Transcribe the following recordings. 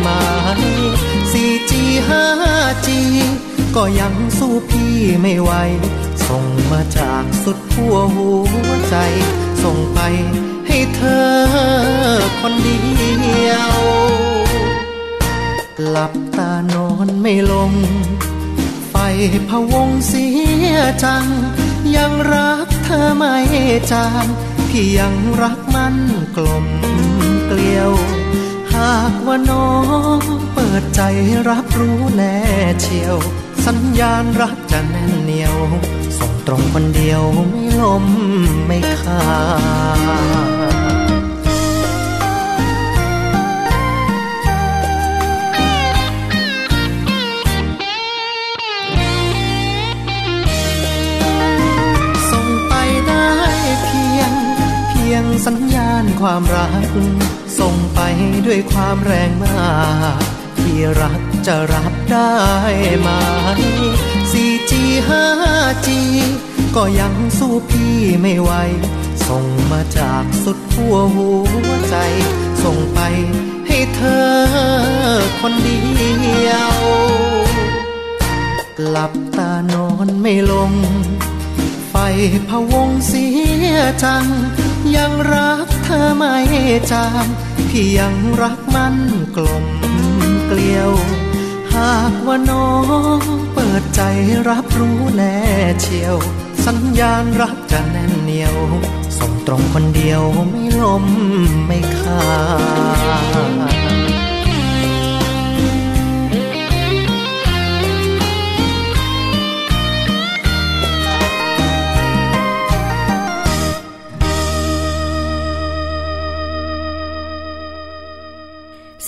ไหม 4G 5G ก็ยังสู้พี่ไม่ไหว ส่งมาจากสุดพัวหัวใจ ส่งไปให้เธอคนเดียว หลับตานอนไม่ลง ไฟพะวงเสียจัง ยังรักเธอไม่จาง พี่ยังรักมันกลมเกลียวากว่าน้องเปิดใจรับรู้แน่เชียว สัญญาณรักจะแน่นเหนียว ส่งตรงคนเดียวไม่ลมไม่ขาด สัญญาณความรัก ส่งไปด้วยความแรงมากที่รักจะรับได้ไหม 4G 5G ก็ยังสู้พี่ไม่ไหว ส่งมาจากสุดหัวหัวใจ ส่งไปให้เธอคนเดียว หลับตานอนไม่ลง ไฟพะวงเสียจัง ยังรักเธอไม่จางพี่ยังรักมันกลมเกลียว หากว่าน้องเปิดใจรับรู้แน่เชียว สัญญาณรักจะแน่นเหนียว ส่งตรงคนเดียวไม่ลมไม่ขาด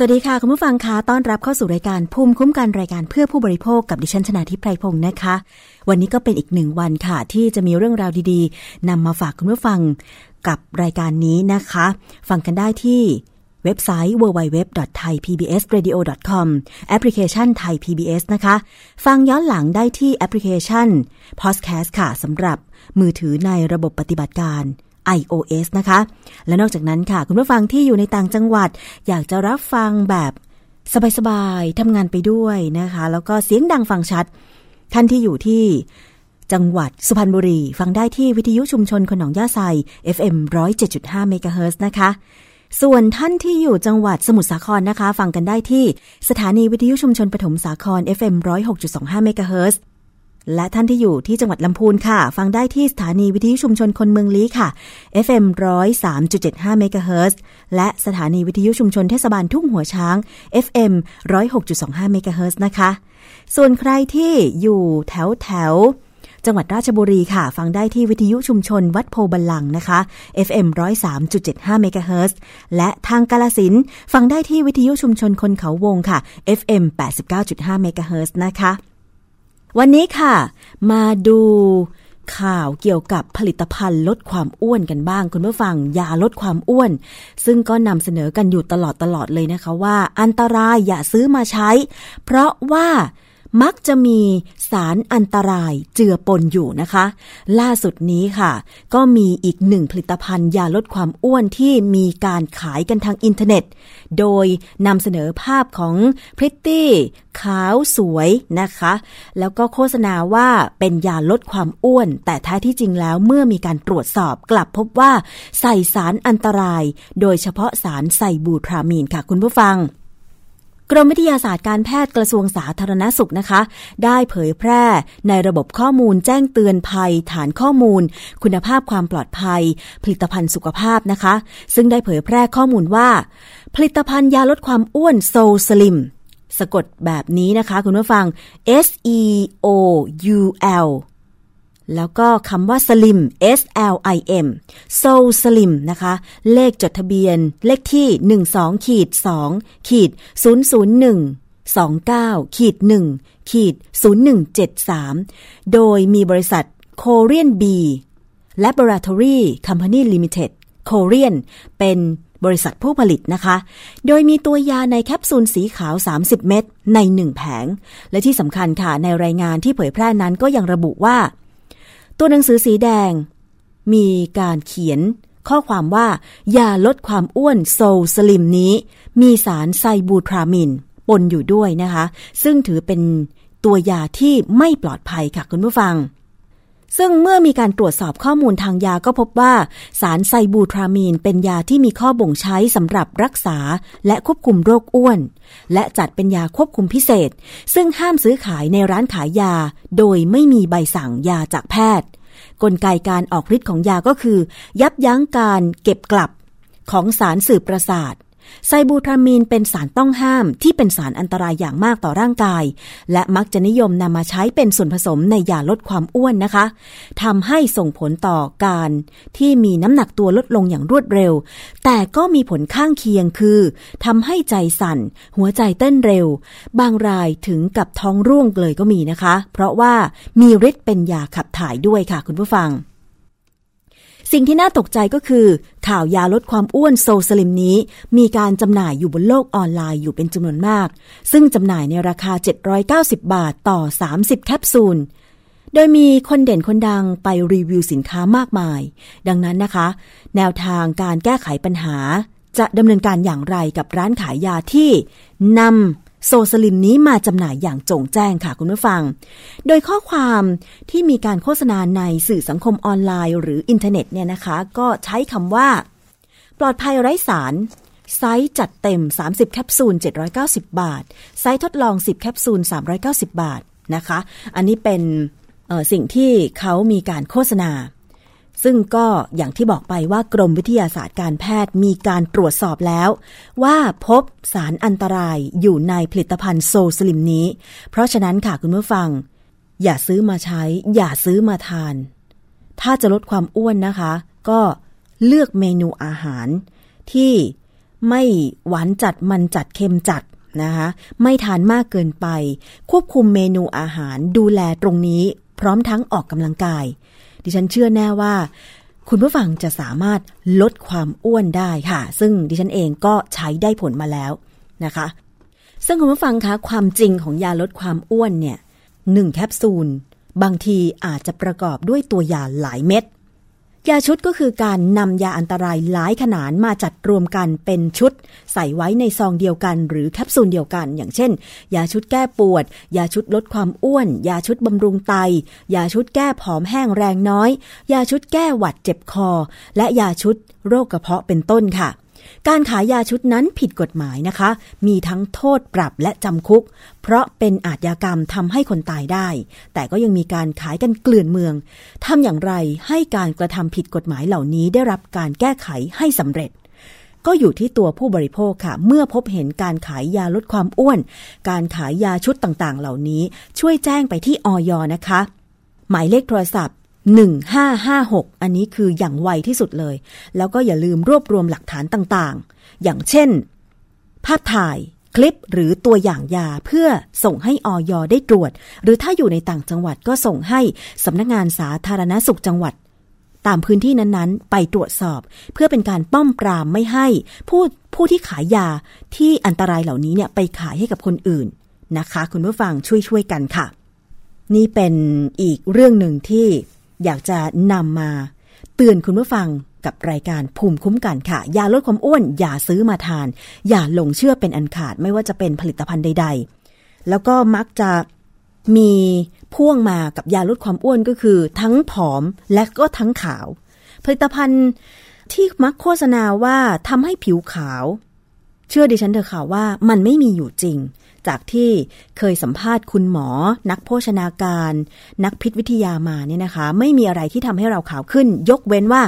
วัสดีค่ะ คุณผู้ฟังคะต้อนรับเข้าสู่รายการภูมิคุ้มกันรายการเพื่อผู้บริโภคกับดิฉันชนาทิพไพรพงศ์นะคะ วันนี้ก็เป็นอีกหนึ่งวันค่ะ ที่จะมีเรื่องราวดีๆนำมาฝากคุณผู้ฟังกับรายการนี้นะคะ ฟังกันได้ที่เว็บไซต์ www.thaipbsradio.com แอปพลิเคชัน Thai PBS นะคะ ฟังย้อนหลังได้ที่แอปพลิเคชัน Podcast ค่ะสำหรับมือถือในระบบปฏิบัติการ iOS นะคะ และนอกจากนั้นค่ะ คุณผู้ฟังที่อยู่ในต่างจังหวัด อยากจะรับฟังแบบสบายๆทำงานไปด้วยนะคะ แล้วก็เสียงดังฟังชัด ท่านที่อยู่ที่จังหวัดสุพรรณบุรี ฟังได้ที่วิทยุชุมชนคนหนองย่าไซ FM 107.5เมกะเฮิรตซ์นะคะ ส่วนท่านที่อยู่จังหวัดสมุทรสาครนะคะ ฟังกันได้ที่สถานีวิทยุชุมชนปฐมสาคร FM 106.25เมกะเฮิรตซ์ และท่านที่อยู่ที่จังหวัดลำพูนค่ะ ฟังได้ที่สถานีวิทยุชุมชนคนเมืองลี้ค่ะ FM 103.75เมกะเฮิรตซ์และสถานีวิทยุชุมชนเทศบาลทุ่งหัวช้าง FM 106.25เมกะเฮิรตซ์นะคะ ส่วนใครที่อยู่แถวแถวจังหวัดราชบุรีค่ะ ฟังได้ที่วิทยุชุมชนวัดโพบัลลังนะคะ FM 103.75เมกะเฮิรตซ์และทางกาลสินฟังได้ที่วิทยุชุมชนคนเขาวงค่ะ FM 89.5เมกะเฮิรตซ์นะคะ วันนี้ค่ะ มาดูข่าวเกี่ยวกับผลิตภัณฑ์ลดความอ้วนกันบ้าง คุณผู้ฟังยาลดความอ้วน ซึ่งก็นำเสนอกันอยู่ตลอดตลอดเลยนะคะว่า อันตรายอย่าซื้อมาใช้ เพราะว่า มักจะมีสารอันตรายเจือปนอยู่นะคะ ล่าสุดนี้ค่ะ ก็มีอีกหนึ่งผลิตภัณฑ์ยาลดความอ้วนที่มีการขายกันทางอินเทอร์เน็ต โดยนำเสนอภาพของพริตตี้ขาวสวยนะคะ แล้วก็โฆษณาว่าเป็นยาลดความอ้วน แต่แท้ที่จริงแล้วเมื่อมีการตรวจสอบกลับพบว่าใส่สารอันตราย โดยเฉพาะสารไซบูทรามีนค่ะคุณผู้ฟัง กรมวิทยาศาสตร์การแพทย์กระทรวงสาธารณสุขนะคะ ได้เผยแพร่ในระบบข้อมูลแจ้งเตือนภัย ฐานข้อมูล คุณภาพความปลอดภัย ผลิตภัณฑ์สุขภาพนะคะ ซึ่งได้เผยแพร่ข้อมูลว่า ผลิตภัณฑ์ยาลดความอ้วนโซสลิมสะกดแบบนี้นะคะ คุณผู้ฟัง S E O U L แล้วก็คำว่า slim S L I M so slim นะคะ เลขจดทะเบียน เลขที่ 12ขีด2ขีด001 29ขีด1ขีด0173 โดยมีบริษัท Korean B Laboratory Company Limited Korean เป็นบริษัทผู้ผลิตนะคะ โดยมีตัวยาในแคปซูลสีขาว 30 เม็ดใน 1 แผง และที่สำคัญค่ะ ในรายงานที่เผยแพร่นั้นก็ยังระบุว่า ตัวหนังสือสีแดง มีการเขียนข้อความว่า ยาลดความอ้วนโซลสลิมนี้ มีสารไซบูทรามิน ปนอยู่ด้วยนะคะ ซึ่งถือเป็นตัวยาที่ไม่ปลอดภัยค่ะคุณผู้ฟัง ซึ่งเมื่อมีการตรวจสอบข้อมูลทางยาก็พบว่า สารไซบูทรามีนเป็นยาที่มีข้อบ่งใช้สำหรับรักษาและควบคุมโรคอ้วน และจัดเป็นยาควบคุมพิเศษ ซึ่งห้ามซื้อขายในร้านขายยา โดยไม่มีใบสั่งยาจากแพทย์ กลไกการออกฤทธิ์ของยาก็คือ ยับยั้งการเก็บกลับของสารสื่อประสาท ไซบูทรามีนเป็นสารต้องห้ามที่เป็นสารอันตรายอย่างมากต่อร่างกาย และมักจะนิยมนำมาใช้เป็นส่วนผสมในยาลดความอ้วนนะคะทำให้ส่งผลต่อการที่มีน้ำหนักตัวลดลงอย่างรวดเร็ว แต่ก็มีผลข้างเคียงคือทำให้ใจสั่น หัวใจเต้นเร็ว บางรายถึงกับท้องร่วงเลยก็มีนะคะ เพราะว่ามีฤทธิ์เป็นยาขับถ่ายด้วยค่ะคุณผู้ฟัง สิ่งที่น่าตกใจก็คือ ข่าวยาลดความอ้วนโซสลิมนี้ มีการจำหน่ายอยู่บนโลกออนไลน์อยู่เป็นจำนวนมาก ซึ่งจำหน่ายในราคา 790 บาทต่อ 30 แคปซูล โดยมีคนเด่นคนดังไปรีวิวสินค้ามากมาย ดังนั้นนะคะ แนวทางการแก้ไขปัญหา จะดำเนินการอย่างไรกับร้านขายยาที่นำ โซสลิมนี้มาจำหน่ายอย่างจงแจ้งค่ะคุณผู้ฟัง โดยข้อความที่มีการโฆษณาในสื่อสังคมออนไลน์ หรืออินเทอร์เน็ตเนี่ยนะคะ ก็ใช้คำว่า ปลอดภัยไร้สารไซส์จัดเต็ม 30 แคปซูล 790 บาท ไซส์ทดลอง 10 แคปซูล 390 บาทนะคะ อันนี้เป็นสิ่งที่เขามีการโฆษณา ซึ่งก็อย่างที่บอกไปว่ากรมวิทยาศาสตร์การแพทย์มีการตรวจสอบแล้ว ว่าพบสารอันตรายอยู่ในผลิตภัณฑ์ So Slim นี้ เพราะฉะนั้นค่ะคุณผู้ฟัง อย่าซื้อมาใช้ อย่าซื้อมาทาน ถ้าจะลดความอ้วนนะคะ ก็เลือกเมนูอาหาร ที่ไม่หวานจัดมันจัดเค็มจัดนะคะไม่ทานมากเกินไป ควบคุมเมนูอาหารดูแลตรงนี้ พร้อมทั้งออกกำลังกาย ดิฉันเชื่อแน่ว่า คุณผู้ฟังจะสามารถลดความอ้วนได้ค่ะ ซึ่งดิฉันเองก็ใช้ได้ผลมาแล้วนะคะ ซึ่งคุณผู้ฟังคะความจริงของยาลดความอ้วนเนี่ยหนึ่งแคปซูล บางทีอาจจะประกอบด้วยตัวยาหลายเม็ด ยาชุดก็คือการนำยาอันตรายหลายขนาดมาจัดรวมกันเป็นชุด ใส่ไว้ในซองเดียวกัน หรือแคปซูลเดียวกัน อย่างเช่น ยาชุดแก้ปวด ยาชุดลดความอ้วน ยาชุดบำรุงไต ยาชุดแก้ผอมแห้งแรงน้อย ยาชุดแก้หวัดเจ็บคอ และยาชุดโรคกระเพาะเป็นต้นค่ะ การขายยาชุดนั้นผิดกฎหมายนะคะ มีทั้งโทษปรับและจำคุก เพราะเป็นอาชญากรรมทำให้คนตายได้ แต่ก็ยังมีการขายกันเกลื่อนเมืองทำอย่างไรให้การกระทำผิดกฎหมายเหล่านี้ได้รับการแก้ไขให้สำเร็จก็อยู่ที่ตัวผู้บริโภคค่ะ เมื่อพบเห็นการขายยาลดความอ้วน การขายยาชุดต่างๆ เหล่านี้ช่วยแจ้งไปที่ออยนะคะ หมายเลขโทรศัพท์ 1556 อันนี้คืออย่างไวที่สุดเลย แล้วก็อย่าลืมรวบรวมหลักฐานต่างๆ อย่างเช่น ภาพถ่ายคลิปหรือตัวอย่างยาเพื่อส่งให้ออยได้ตรวจ หรือถ้าอยู่ในต่างจังหวัดก็ส่งให้สำนักงานสาธารณสุขจังหวัด ตามพื้นที่นั้นๆ ไปตรวจสอบ เพื่อเป็นการป้อมปรามไม่ให้ผู้ผู้ที่ขายยาที่อันตรายเหล่านี้เนี่ยไปขายให้กับคนอื่นนะคะ คุณผู้ฟังช่วยๆกันค่ะ นี่เป็นอีกเรื่องหนึ่งที่ อยากจะนำมาเตือนคุณผู้ฟังกับรายการภูมิคุ้มกันค่ะ ยาลดความอ้วน อย่าซื้อมาทาน อย่าหลงเชื่อเป็นอันขาดไม่ว่าจะเป็นผลิตภัณฑ์ใด ๆ แล้วก็มักจะมีพ่วงมากับยาลดความอ้วนก็คือ ทั้งผอมและก็ทั้งขาว ผลิตภัณฑ์ที่มักโฆษณาว่าทำให้ผิวขาว เชื่อดิฉันเถอะค่ะว่ามันไม่มีอยู่จริง จากที่เคยสัมภาษณ์คุณหมอ นักโภชนาการ นักพิษวิทยามาเนี่ยนะคะ ไม่มีอะไรที่ทำให้เราขาวขึ้น ยกเว้นว่า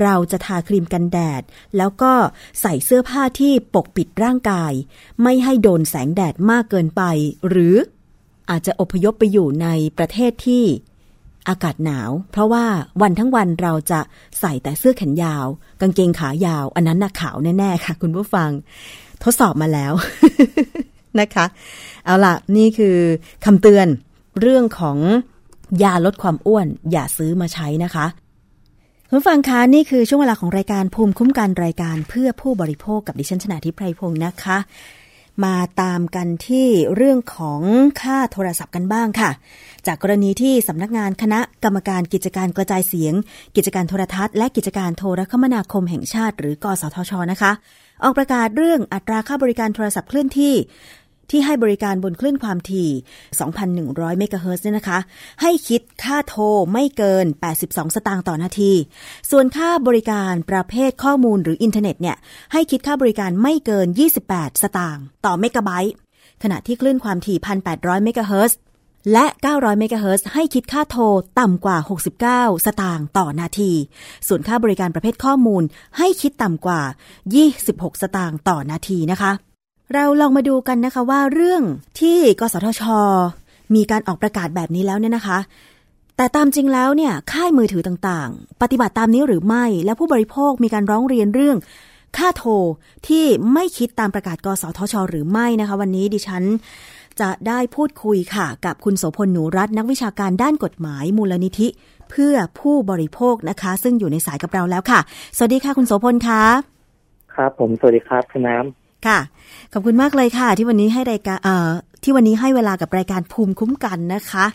เราจะทาครีมกันแดด แล้วก็ใส่เสื้อผ้าที่ปกปิดร่างกาย ไม่ให้โดนแสงแดดมากเกินไป หรืออาจจะอพยพไปอยู่ในประเทศที่อากาศหนาว เพราะว่าวันทั้งวันเราจะใส่แต่เสื้อแขนยาว กางเกงขายาว อันนั้นน่ะขาวแน่ ๆ ค่ะ คุณผู้ฟัง ทดสอบมาแล้ว นะคะ เอาล่ะ นี่คือคำเตือนเรื่องของยาลดความอ้วน อย่าซื้อมาใช้นะคะคุณฟังคะนี่คือช่วงเวลาของรายการภูมิคุ้มกันรายการเพื่อผู้บริโภคกับดิฉันชนาทิพไพรพงศ์นะคะ มาตามกันที่เรื่องของค่าโทรศัพท์กันบ้างค่ะ จากกรณีที่สำนักงานคณะกรรมการกิจการกระจายเสียง กิจการโทรทัศน์ และกิจการโทรคมนาคมแห่งชาติ หรือกสทชนะคะ ออกประกาศเรื่องอัตราค่าบริการโทรศัพท์เคลื่อนที่ ที่ให้บริการบนคลื่นความถี่ 2,100 เมกะเฮิรตซ์เนี่ยนะคะ ให้คิดค่าโทรไม่เกิน 82 สตางค์ต่อนาที ส่วนค่าบริการประเภทข้อมูลหรืออินเทอร์เน็ตเนี่ย ให้คิดค่าบริการไม่เกิน 28 สตางค์ต่อเมกะไบต์ ขณะที่คลื่นความถี่ 1,800 เมกะเฮิรตซ์และ 900 เมกะเฮิรตซ์ให้คิดค่าโทรต่ำกว่า 69 สตางค์ต่อนาที ส่วนค่าบริการประเภทข้อมูลให้คิดต่ำกว่า 26 สตางค์ต่อนาทีนะคะ เราลองมาดูกันนะคะว่าเรื่องที่กสทช มีการออกประกาศแบบนี้แล้วเนี่ยนะคะ แต่ตามจริงแล้วเนี่ยค่ายมือถือต่างๆ ปฏิบัติตามนี้หรือไม่ และผู้บริโภคมีการร้องเรียนเรื่อง ค่าโทรที่ไม่คิดตามประกาศกสทช หรือไม่นะคะ วันนี้ดิฉันจะได้พูดคุยค่ะ กับคุณโสพลหนูรัตน์นักวิชาการด้านกฎหมายมูลนิธิ เพื่อผู้บริโภคนะคะ ซึ่งอยู่ในสายกับเราแล้วค่ะ สวัสดีค่ะคุณโสพลคะครับผมสวัสดีครับคุณน้ำ ค่ะ ขอบคุณมากเลยค่ะ ที่วันนี้ให้รายการเอ่อที่วันนี้ให้เวลากับรายการภูมิคุ้มกันนะคะ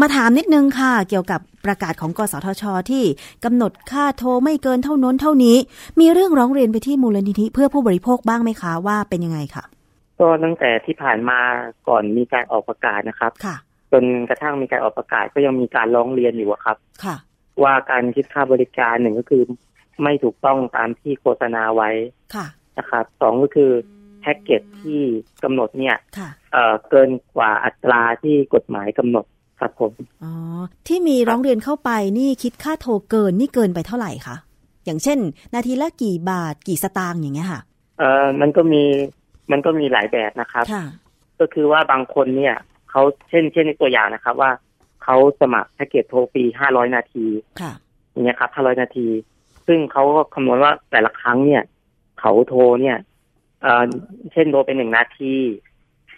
มาถามนิดนึงค่ะ เกี่ยวกับประกาศของกสทช ที่กำหนดค่าโทรไม่เกินเท่าน้นเท่านี้ มีเรื่องร้องเรียนไปที่มูลนิธิเพื่อผู้บริโภคบ้างไหมคะว่าเป็นยังไงค่ะ ก็ตั้งแต่ที่ผ่านมาก่อนมีการออกประกาศนะครับค่ะ จนกระทั่งมีการออกประกาศก็ยังมีการร้องเรียนอยู่อะครับ ค่ะ ว่าการคิดค่าบริการหนึ่งก็คือ ไม่ถูกต้องตามที่โฆษณาไว้ค่ะ นะครับสองก็คือแพ็กเกจที่กำหนดเนี่ยค่ะเอ่อเกินกว่าอัตราที่กฎหมายกำหนดครับผมอ๋อที่มีร้องเรียนเข้าไปนี่คิดค่าโทรเกินนี่เกินไปเท่าไหร่คะอย่างเช่น นาทีละกี่บาทกี่สตางค์อย่างเงี้ยค่ะเอ่อมันก็มีมันก็มีหลายแบบนะครับค่ะก็คือว่าบางคนเนี่ยเขาเช่น เช่นในตัวอย่างนะครับ ว่าเขาสมัครแพ็กเกจโทรฟรีห้าร้อยนาทีค่ะอย่างเงี้ยครับห้าร้อยนาที ซึ่งเขาก็คำนวณว่าแต่ละครั้งเนี่ย เขาโทรเนี่ย เอ่อเช่นโทรเป็นหนึ่งนาที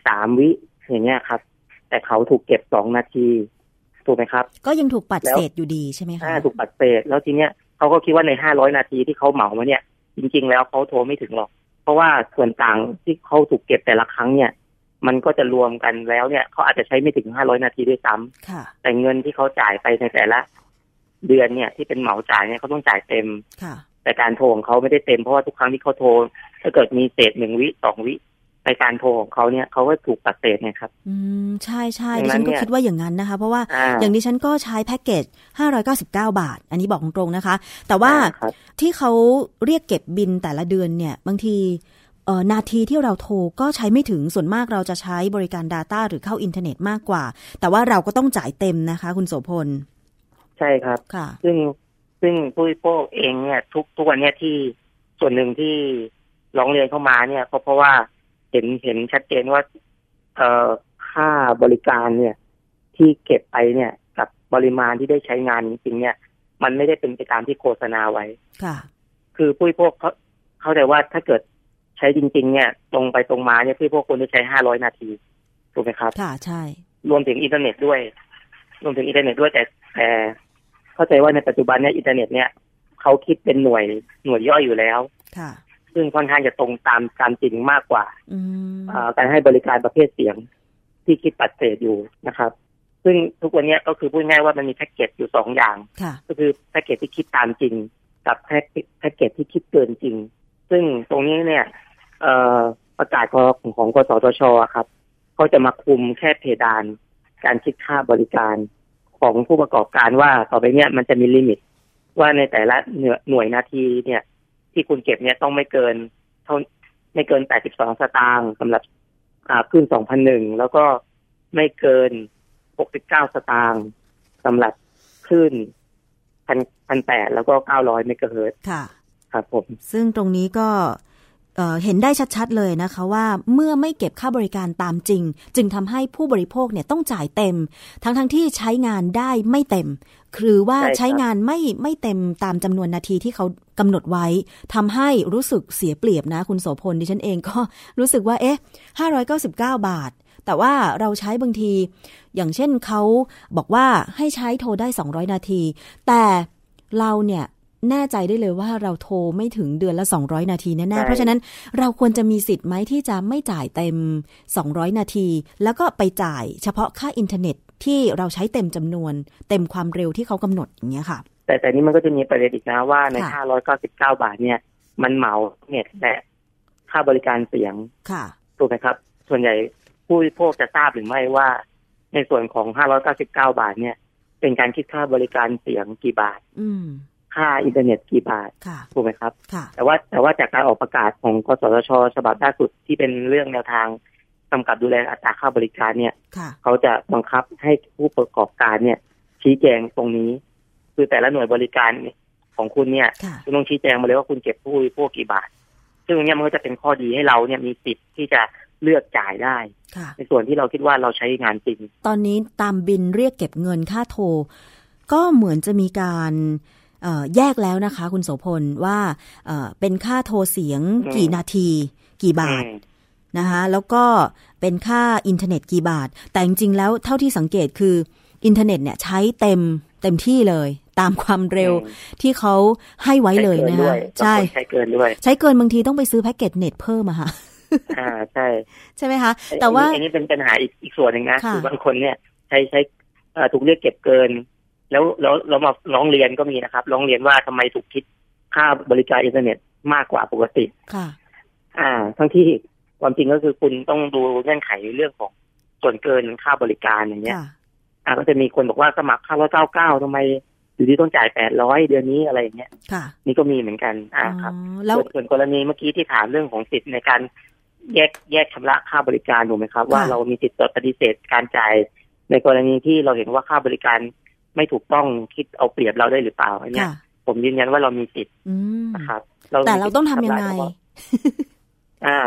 สามวิอย่างเงี้ยครับ แต่เขาถูกเก็บสองนาทีถูกไหมครับ ก็ยังถูกปัดแล้วเศษอยู่ดีใช่ไหมคะถ้าถูกปัดเศษแล้วทีเนี้ยเขาก็คิดว่าในห้าร้อยนาทีที่เขาเหมามาเนี่ย จริง ๆ แล้วเขาโทรไม่ถึงหรอก เพราะว่าส่วนต่างที่เขาถูกเก็บแต่ละครั้งเนี่ย มันก็จะรวมกันแล้วเนี่ยเขาอาจจะใช้ไม่ถึงห้าร้อยนาทีด้วยซ้ำค่ะแต่เงินที่เขาจ่ายไปในแต่ละ เดือนเนี่ยที่เป็นเหมาจ่ายเนี่ยเขาต้องจ่ายเต็มค่ะ แต่การโทรของเขาไม่ได้เต็มเพราะว่าทุกครั้งที่เขาโทรถ้าเกิดมีเศษหนึ่งวิสองวิในการโทรของเขาเนี่ยเขาก็ถูกตัดเศษเนี่ยครับ อืม ใช่ใช่ดัดิงนั้ฉันนก็เนี่ยคิดว่าอย่างนั้นนะคะ เพราะว่าอ่าอย่างดิฉันก็ใช้แพ็กเกจ 599 บาท อันนี้บอกตรงๆนะคะ แต่ว่าอ่ครับที่เขาเรียกเก็บบินแต่ละเดือนเนี่ย บางทีเอ่อนาทีที่เราโทรก็ใช้ไม่ถึงส่วนมากเราจะใช้บริการ Data หรือเข้าอินเทอร์เน็ตมากกว่า แต่ว่าเราก็ต้องจ่ายเต็มนะคะ คุณโสพล ใช่ครับค่ะซึ่ง ซึ่งผู้บริโภคเองเนี่ย ทุกทุกวันเนี่ยที่ส่วนหนึ่งที่ร้องเรียนเข้ามาเนี่ยก็เพราะว่าเห็นเห็นชัดเจนว่า เอ่อค่าบริการเนี่ย ที่เก็บไปเนี่ย กับบปริมาณที่ได้ใช้งานจริงๆเนี่ย มันไม่ได้เป็นไปตามที่โฆษณาไว้ค่ะ คือผู้บริโภคเขาเข้าใจว่าถ้าเกิดใช้จริง ๆ เนี่ย ตรงไปตรงมาเนี่ยผู้บริโภคควรจะใช้ห้าร้อยนาทีถูกไหมครับค่ะใช่ รวมถึงอินเทอร์เน็ตด้วย รวมถึงอินเทอร์เน็ตด้วยแต่แต่ เข้าใจว่าในปัจจุบันเนี่ยอินเทอร์เน็ตเนี่ยเขาคิดเป็นหน่วยหน่วยย่อยอยู่แล้วค่ะซึ่งค่อนข้างจะตรงตามการจริงมากกว่าอืมอ่าการให้บริการประเภทเสียงที่คิดปัดเศษอยู่นะครับ ซึ่งทุกวันเนี้ยก็คือพูดง่ายๆว่ามันมีแพ็กเกจอยู่สองอย่างค่ะก็คือแพ็กเกจที่คิดตามจริง กับแพ็กแพ็กเกจที่คิดเกินจริง ซึ่งตรงนี้เนี่ยเอ่อประกาศของของกสทชอะครับเขาจะมาคุมแค่เพดาน การคิดค่าบริการ ของผู้ประกอบการว่าต่อไปเนี่ยมันจะมี limit ว่าในแต่ละหน่วยหน่วยนาทีเนี่ย ที่คุณเก็บเนี่ยต้องไม่เกินเท่าไม่เกิน 82 สตางค์สำหรับอ่าคลื่น 2001 แล้วก็ไม่เกิน 69 สตางค์สำหรับคลื่นพันพันแปดแล้วก็900เมกะเฮิรตซ์ค่ะ ครับผม ซึ่งตรงนี้ก็ เอ่อเห็นได้ชัดๆเลยนะคะว่าเมื่อไม่เก็บค่าบริการตามจริง จึงทำให้ผู้บริโภคเนี่ยต้องจ่ายเต็ม ทั้งๆทที่ใช้งานได้ไม่เต็ม คือว่าใช่ครับใช้งานไม่ไม่เต็มตามจำนวนนาทีที่เขากำหนดไว้ทำให้รู้สึกเสียเปรียบนะ คุณโสพลดิฉันเองก็รู้สึกว่าเอ๊ะ 599 บาท แต่ว่าเราใช้บางที อย่างเช่นเขาบอกว่าให้ใช้โทรได้ 200 นาที แต่เราเนี่ย แน่ใจได้เลยว่าเราโทรไม่ถึงเดือนละ 200 นาทีแน่ใช่ๆ เพราะฉะนั้นเราควรจะมีสิทธิ์ไหมที่จะไม่จ่ายเต็ม 200 นาที แล้วก็ไปจ่ายเฉพาะค่าอินเทอร์เน็ตที่เราใช้เต็มจำนวน เต็มความเร็วที่เขากำหนดอย่างเงี้ยค่ะ แต่แต่นี่มันก็จะมีประเด็นอีกนะว่าในค่ะ599 บาทเนี่ย มันเหมาเน็ตและค่าบริการเสียงค่ะถูกไหมครับ ส่วนใหญ่ผู้บริโภคจะทราบหรือไม่ว่า ในส่วนของ 599 บาทเนี่ย เป็นการคิดค่าบริการเสียงกี่บาท อืม ค่าอินเทอร์เน็ตกี่บาทค่ะถูกไหมครับค่ะแต่ว่าแต่ว่าจากการออกประกาศของกสทช ฉบับล่าสุดที่เป็นเรื่องแนวทางกำกับดูแลอัตราค่าบริการเนี่ยค่ะเขาจะบังคับให้ผู้ประกอบการเนี่ย ชี้แจงตรงนี้ คือแต่ละหน่วยบริการของคุณเนี่ยค่ะคุณต้องชี้แจงมาเลยว่าคุณเก็บผู้บริโภคกี่บาท ซึ่งตรงเนี้ยมันก็จะเป็นข้อดีให้เราเนี่ยมีสิทธิ์ที่จะเลือกจ่ายได้ค่ะในส่วนที่เราคิดว่าเราใช้งานจริง ตอนนี้ตามบิลเรียกเก็บเงินค่าโทร ก็เหมือนจะมีการเอ่อ แยกแล้วนะคะ คุณโสพลว่าเอ่อเป็นค่าโทรเสียงอืมกี่นาที กี่บาทอืมนะคะแล้วก็เป็นค่าอินเทอร์เน็ตกี่บาท แต่จริงๆแล้วเท่าที่สังเกตคืออินเทอร์เน็ตเนี่ยใช้เต็มเต็มที่เลย ตามความเร็วอืมที่เขาให้ไว้เลยนะใช้กิด้วยค่ะใช่บางคนใช้เกินด้วย ใช้เกินบางทีต้องไปซื้อแพ็กเกจเน็ตเพิ่มอะค่ะอ่าใช่ใช่ไหมคะ แต่ว่าอันนี้เป็นปัญหาอีกอีกส่วนหนึ่งนะค่ะคือบางคนเนี่ยใช้ใช้เอ่อถูกเรียกเก็บเกิน แล้วแล้วเรามาร้องเรียนก็มีนะครับร้องเรียนว่าทำไมถูกคิดค่าบริการอินเทอร์เน็ตมากกว่าปกติค่ะ อ่า ทั้งที่ความจริงก็คือคุณต้องดูเงื่อนไขเรื่องของส่วนเกินค่าบริการอย่างเงี้ยค่ะอ่าก็จะมีคนบอกว่าสมัครค่าร้อยเก้าเก้าทำไมอยู่ที่ต้องจ่ายแปดร้อยเดือนนี้อะไรอย่างเงี้ยค่ะนี่ก็มีเหมือนกัน อ่าครับอ๋อแล้วส่วนส่วนกรณีเมื่อกี้ที่ถามเรื่องของสิทธิ์ในการแยกแยกชำระค่าบริการถูกไหมครับ ว่าเรามีสิทธิ์ปฏิเสธการจ่ายในกรณีที่เราเห็นว่าค่าบริการ ไม่ถูกต้องคิดเอาเปรียบเราได้หรือเปล่าอันเนี้ยค่ะผมยืนยันว่าเรามีสิทธิ์อืมนะครับแต่เราต้องทำยังไง อ่า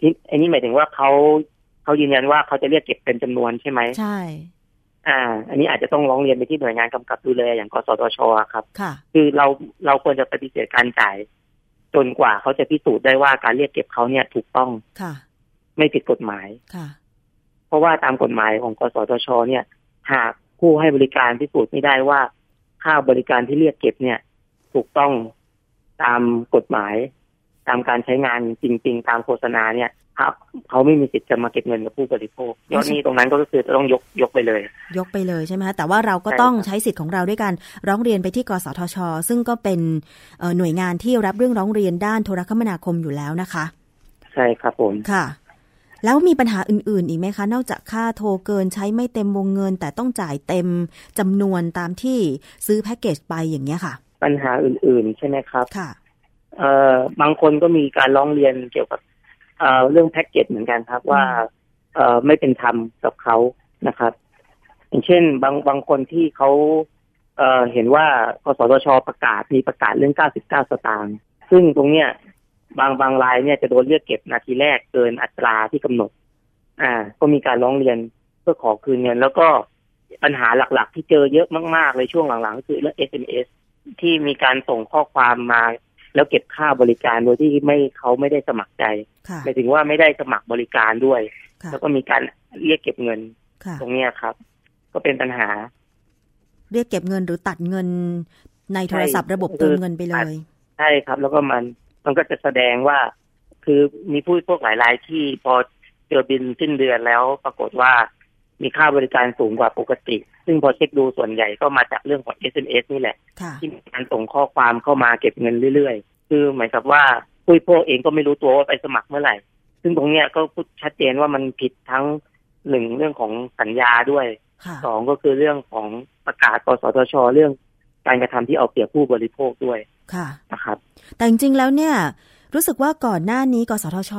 ที่อันนี้หมายถึงว่าเขาเขายืนยันว่าเขาจะเรียกเก็บเป็นจำนวนใช่ไหมใช่ อ่า อันนี้อาจจะต้องร้องเรียนไปที่หน่วยงานกำกับดูแลอย่างกสทชอะครับค่ะคือเราเราควรจะปฏิเสธการจ่าย จนกว่าเขาจะพิสูจน์ได้ว่าการเรียกเก็บเขาเนี่ยถูกต้องค่ะ ไม่ผิดกฎหมายค่ะ เพราะว่าตามกฎหมายของกสทช เนี่ย หาก ผู้ให้บริการพิสูจน์ไม่ได้ว่าค่าบริการที่เรียกเก็บเนี่ย ถูกต้องตามกฎหมาย ตามการใช้งานจริง ๆ ตามโฆษณาเนี่ยเขาเขาไม่มีสิทธิ์จะมาเก็บเงินกับผู้บริโภคยอดหนี้ตรงนั้นก็คือจะต้องยกยกไปเลย ยกไปเลยใช่ไหมคะแต่ว่าเราก็ใช่ต้องครับใช้สิทธิ์ของเราด้วยการร้องเรียนไปที่กสทช ซึ่งก็เป็นเอ่อหน่วยงานที่รับเรื่องร้องเรียนด้านโทรคมนาคมอยู่แล้วนะคะ ใช่ครับผมค่ะ แล้วมีปัญหาอื่นๆ อีกไหมคะ นอกจากค่าโทรเกินใช้ไม่เต็มวงเงิน แต่ต้องจ่ายเต็มจำนวนตามที่ซื้อแพ็กเกจไปอย่างเงี้ยค่ะ ปัญหาอื่นๆ ใช่ไหมครับค่ะเอ่อบางคนก็มีการร้องเรียนเกี่ยวกับเอ่อเรื่องแพ็กเกจเหมือนกันครับว่าเอ่อไม่เป็นธรรมกับเขานะครับ อย่างเช่น บางบางคนที่เขาเอ่อเห็นว่ากสทชประกาศมีประกาศเรื่อง 99 สตางค์ซึ่งตรงเนี้ย บางบางรายเนี่ยจะโดนเรียกเก็บนาทีแรกเกินอัตราที่กำหนด อ่า ก็มีการร้องเรียนเพื่อขอคืนเงิน แล้วก็ปัญหาหลักๆ ที่เจอเยอะมากๆเลยช่วงหลังๆก็คือเรื่อง SMS ที่มีการส่งข้อความมา แล้วเก็บค่าบริการโดยที่ไม่เขาไม่ได้สมัครใจค่ะหมายถึงว่าไม่ได้สมัครบริการด้วยค่ะแล้วก็มีการเรียกเก็บเงินค่ะตรงเนี้ยครับ ก็เป็นปัญหา เรียกเก็บเงินหรือตัดเงินในโทรศัพท์ระบบใช่เติมเงินไปเลย ใช่ครับ แล้วก็มัน มันก็จะแสดงว่า คือมีผู้พวกหลายรายที่พอเจอบินสิ้นเดือนแล้วปรากฏว่ามีค่าบริการสูงกว่าปกติ ซึ่งพอเช็คดูส่วนใหญ่ก็มาจากเรื่องของ SMS นี่แหละค่ะที่มีการส่งข้อความเข้ามาเก็บเงินเรื่อยๆ คือหมายความว่าผู้บริโภคเองก็ไม่รู้ตัวว่าไปสมัครเมื่อไหร่ ซึ่งตรงเนี้ยก็พูดชัดเจนว่ามันผิดทั้งหนึ่งเรื่องของสัญญาด้วยค่ะสองก็คือเรื่องของประกาศกสทช เรื่อง การกระทำที่เอาเปรียบผู้บริโภคด้วยค่ะนะครับ แต่จริงๆแล้วเนี่ยรู้สึกว่าก่อนหน้านี้กสทช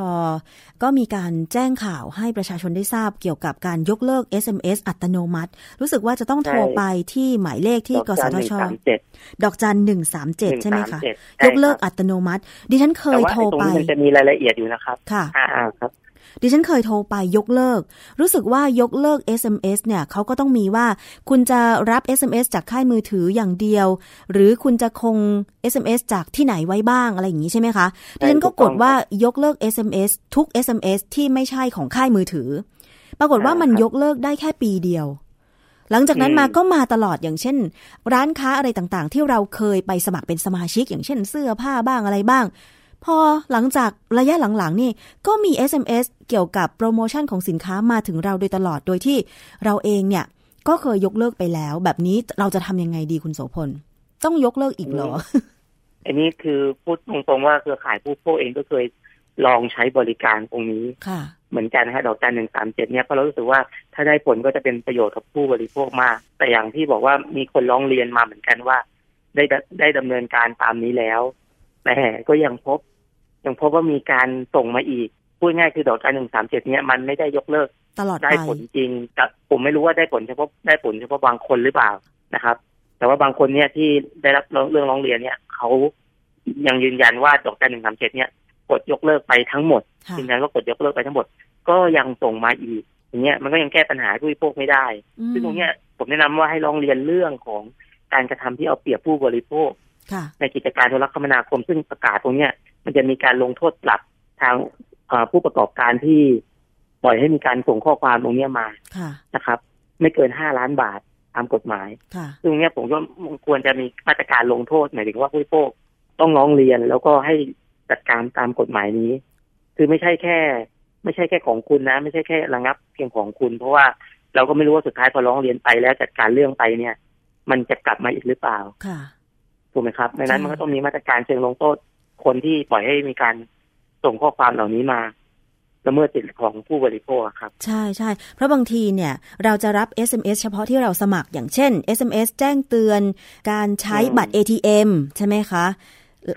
ก็มีการแจ้งข่าวให้ประชาชนได้ทราบเกี่ยวกับการยกเลิก SMS อัตโนมัติ รู้สึกว่าจะต้องโทรใช่ไปที่หมายเลขที่ดอกกสจันทหนึ่งชสามเจ็ดดอกจันหนึ่งสามเจ็ดใช่ไหมคะใช่ยกเลิกครับอัตโนมัติ ดิฉันเคแต่ยว่าโทรไอ้ตรงไปนี้มันจะมีรายละเอียดอยู่นะครับ ค่ะอ่าอ่าครับ ดิฉันเคยโทรไปยกเลิก รู้สึกว่ายกเลิก SMS เนี่ยเขาก็ต้องมีว่าคุณจะรับ SMS จากค่ายมือถืออย่างเดียว หรือคุณจะคง SMS จากที่ไหนไว้บ้างอะไรอย่างนี้ใช่ไหมคะใช่ดิฉันก็ถูกกต้อดงว่ายกเลิก SMS ทุก SMS ที่ไม่ใช่ของค่ายมือถือ ปรากฏว่ามันอ่าครับยกเลิกได้แค่ปีเดียวหลังจากนั้นอืมมาก็มาตลอดอย่างเช่น ร้านค้าอะไรต่างๆ ที่เราเคยไปสมัครเป็นสมาชิก อย่างเช่นเสื้อผ้าบ้างอะไรบ้าง พอหลังจากระยะหลังๆนี่ก็มี SMS เกี่ยวกับโปรโมชั่นของสินค้ามาถึงเราโดยตลอดโดยที่เราเองเนี่ยก็เคยยกเลิกไปแล้ว แบบนี้เราจะทำยังไงดีคุณโสพล ต้องยกเลิกอีกเหรอ อันนี้คือพูดตรงๆว่าเครือข่ายผู้บริโภคเองก็เคยลองใช้บริการตรงนี้ค่ะ เหมือนกันนะฮะดอกจันหนึ่งสามเจ็ดเนี่ยเพราะเรารู้สึกว่าถ้าได้ผลก็จะเป็นประโยชน์กับผู้บริโภคมาก แต่อย่างที่บอกว่ามีคนร้องเรียนมาเหมือนกันว่า ได้ดได้ดำเนินการตามนี้แล้วแต่ก็ยังพบ ยังพบว่ามีการส่งมาอีก พูดง่ายคือดอกจันหนึ่งสามเจ็ดเนี่ยมันไม่ได้ยกเลิกตลอดได้ไปผลจริงกับผมไม่รู้ว่าได้ผลเฉพาะได้ผลเฉพาะบางคนหรือเปล่านะครับ แต่ว่าบางคนเนี่ยที่ได้รับเรื่องร้องเรียนเนี่ยเขายังยืนยันว่าดอกจันหนึ่งสามเจ็ดเนี่ยกดยกเลิกไปทั้งหมดค่ะยืนยันว่ากดยกเลิกไปทั้งหมด ก็ยังส่งมาอีกอย่างเงี้ยมันก็ยังแก้ปัญหาให้ผู้บริโภคไม่ได้อืมซึ่งตรงเนี้ยผมแนะนำว่าให้ร้องเรียนเรื่องของการกระทำที่เอาเปรียบผู้บริโภคค่ะในกิจการโทรคมนาคมซึ่งประกาศตรงเนี้ย มันจะมีการลงโทษปรับทางเอ่อผู้ประกอบการที่ปล่อยให้มีการส่งข้อความตรงเนี้ยมาค่ะนะครับ ไม่เกินห้าล้านบาทตามกฎหมายค่ะซึ่งตรงเนี้ยผมก็ควรจะมีมาตรการลงโทษหมายถึงว่าผู้บริโภคต้องร้องเรียนแล้วก็ให้จัดการตามกฎหมายนี้ คือไม่ใช่แค่ ไม่ใช่แค่ของคุณนะ ไม่ใช่แค่ระงับเพียงของคุณ เพราะว่าเราก็ไม่รู้ว่าสุดท้ายพอร้องเรียนไปแล้วจัดการเรื่องไปเนี่ย มันจะกลับมาอีกหรือเปล่าค่ะถูกไหมครับดังนั้นใช่มันก็ต้องมีมาตรการเชิงลงโทษ คนที่ปล่อยให้มีการส่งข้อความเหล่านี้มาละเมิดสิทธิของผู้บริโภคครับ ใช่ใช่เพราะบางทีเนี่ย เราจะรับ SMS เฉพาะที่เราสมัครอย่างเช่น SMS แจ้งเตือน การใช้บัตร ATM ใช่ไหมคะ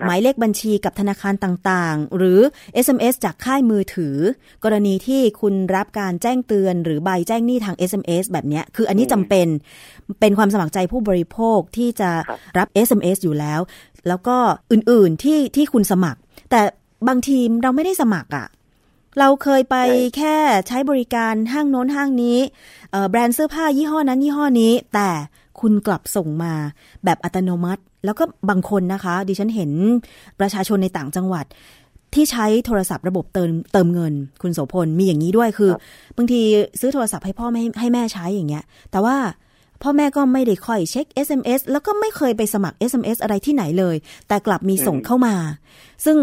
หมายเลขบัญชีกับธนาคารต่างๆ หรือ SMS จากค่ายมือถือ กรณีที่คุณรับการแจ้งเตือน หรือใบแจ้งหนี้ทาง SMS แบบเนี้ยคืออันนี้จำเป็นเป็นความสมัครใจผู้บริโภคที่จะครับรับ SMS อยู่แล้ว แล้วก็อื่นๆที่ที่คุณสมัคร แต่บางทีเราไม่ได้สมัครอะ่ะเราเคยไปใช่แค่ใช้บริการห้างโน้นห้างนี้เอ่อแบรนด์เสื้อผ้ายี่ห้อนั้นยี่ห้อนี้ แต่คุณกลับส่งมาแบบอัตโนมัติ แล้วก็บางคนนะคะ ดิฉันเห็นประชาชนในต่างจังหวัด ที่ใช้โทรศัพท์ระบบเติมเติมเงิน คุณโสพลมีอย่างนี้ด้วยคือครับบางทีซื้อโทรศัพท์ให้พ่อแม่ให้แม่ใช้อย่างเงี้ย แต่ว่าพ่อแม่ก็ไม่ได้ค่อยเช็ค SMS แล้วก็ไม่เคยไปสมัคร SMS อะไรที่ไหนเลย แต่กลับมีส่งอืมเข้ามา ซึ่ง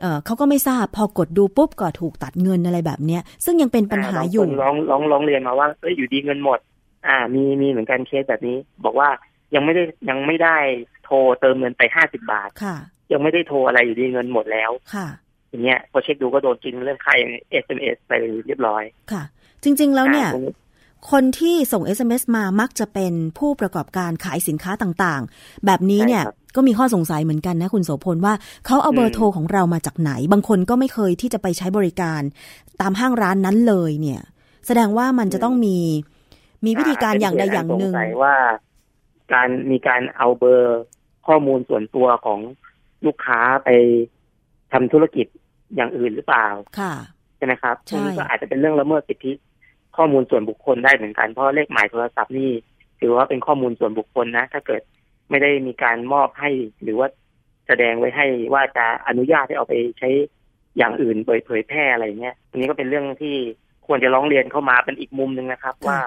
เอ่อเขาก็ไม่ทราบพอกดดูปุ๊บก็ถูกตัดเงินอะไรแบบเนี้ย ซึ่งยังเป็นปัญหาอยู่บงคนร้องร้องร้องเรียนมาว่าเอ้ยอยู่ดีเงินหมด อ่ามีมีเหมือนกันเคสแบบนี้ บอกว่ายังไม่ได้ยังไม่ได้ โทรเติมเงินไปห้าสิบาทค่ะยังไม่ได้โทรอะไรอยู่ดีเงินหมดแล้วค่ะอย่างเงี้ยพอเช็คดูก็โดนกินเรื่องค่า SMS ไปเรียบร้อยค่ะ จริง ๆ แล้วเนี่ยอ่าตรงคนที่ส่ง SMS มามักจะเป็นผู้ประกอบการขายสินค้าต่างๆ แบบนี้เนี่ยใช่ครับก็มีข้อสงสัยเหมือนกันนะคุณโสพลว่าเขาเอาเบออืร์มโทรของเรามาจากไหน บางคนก็ไม่เคยที่จะไปใช้บริการ ตามห้างร้านนั้นเลยเนี่ย แสดงว่ามันจะต้องมีมีวิธีการอย่างใดอย่างหนึ่งสงสัยว่า การมีการเอาเบอร์ ข้อมูลส่วนตัวของลูกค้าไปทำธุรกิจอย่างอื่นหรือเปล่า ค่ะใช่ไหมครับใช่ตรงนี้ก็อาจจะเป็นเรื่องละเมิดสิทธิข้อมูลส่วนบุคคลได้เหมือนกันเพราะเลขหมายโทรศัพท์นี่ถือว่าเป็นข้อมูลส่วนบุคคลนะ ถ้าเกิดไม่ได้มีการมอบให้ หรือว่าแสดงไว้ให้ว่าจะอนุญาตให้เอาไปใช้อย่างอื่นเผยแพร่อะไรเงี้ยอันนี้ก็เป็นเรื่องที่ควรจะร้องเรียนเข้ามาเป็นอีกมุมหนึ่งนะครับ ว่า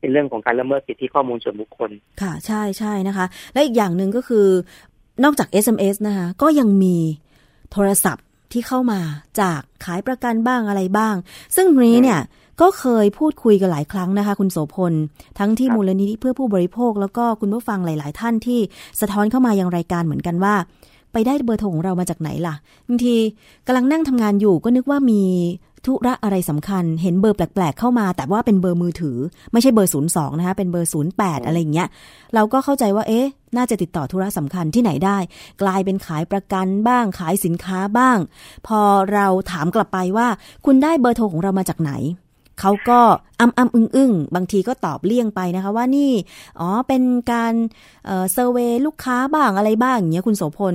เป็นเรื่องของการละเมิดสิทธิข้อมูลส่วนบุคคล ค่ะ ใช่ใช่นะคะ และอีกอย่างหนึ่งก็คือนอกจาก SMS นะคะ ก็ยังมีโทรศัพท์ที่เข้ามาจากขายประกันบ้างอะไรบ้าง ซึ่งนี้เนี่ยก็เคยพูดคุยกันหลายครั้งนะคะ คุณโสพล ทั้งที่มูลนิธิเพื่อผู้บริโภค แล้วก็คุณผู้ฟังหลาย ๆ ท่านที่สะท้อนเข้ามายังรายการเหมือนกันว่า ไปได้เบอร์โทรของเรามาจากไหนล่ะบางทีกำลังนั่งทำงานอยู่ก็นึกว่ามี ธุระอะไรสำคัญ เห็นเบอร์แปลกๆเข้ามา แต่ว่าเป็นเบอร์มือถือ ไม่ใช่เบอร์ศูนย์สองนะคะเป็นเบอร์ศูนย์แปดอะไรอย่างเงี้ยเราก็เข้าใจว่าเอ๊ะ น่าจะติดต่อธุระสำคัญที่ไหนได้ กลายเป็นขายประกันบ้างขายสินค้าบ้าง พอเราถามกลับไปว่า คุณได้เบอร์โทรของเรามาจากไหนเขาก็อ้ำอ้ำอึ้งอึ้งบางทีก็ตอบเลี่ยงไปนะคะว่านี่ อ๋อเป็นการเซอร์เวยลูกค้าบ้างอะไรบ้างอย่างเงี้ยคุณโสพล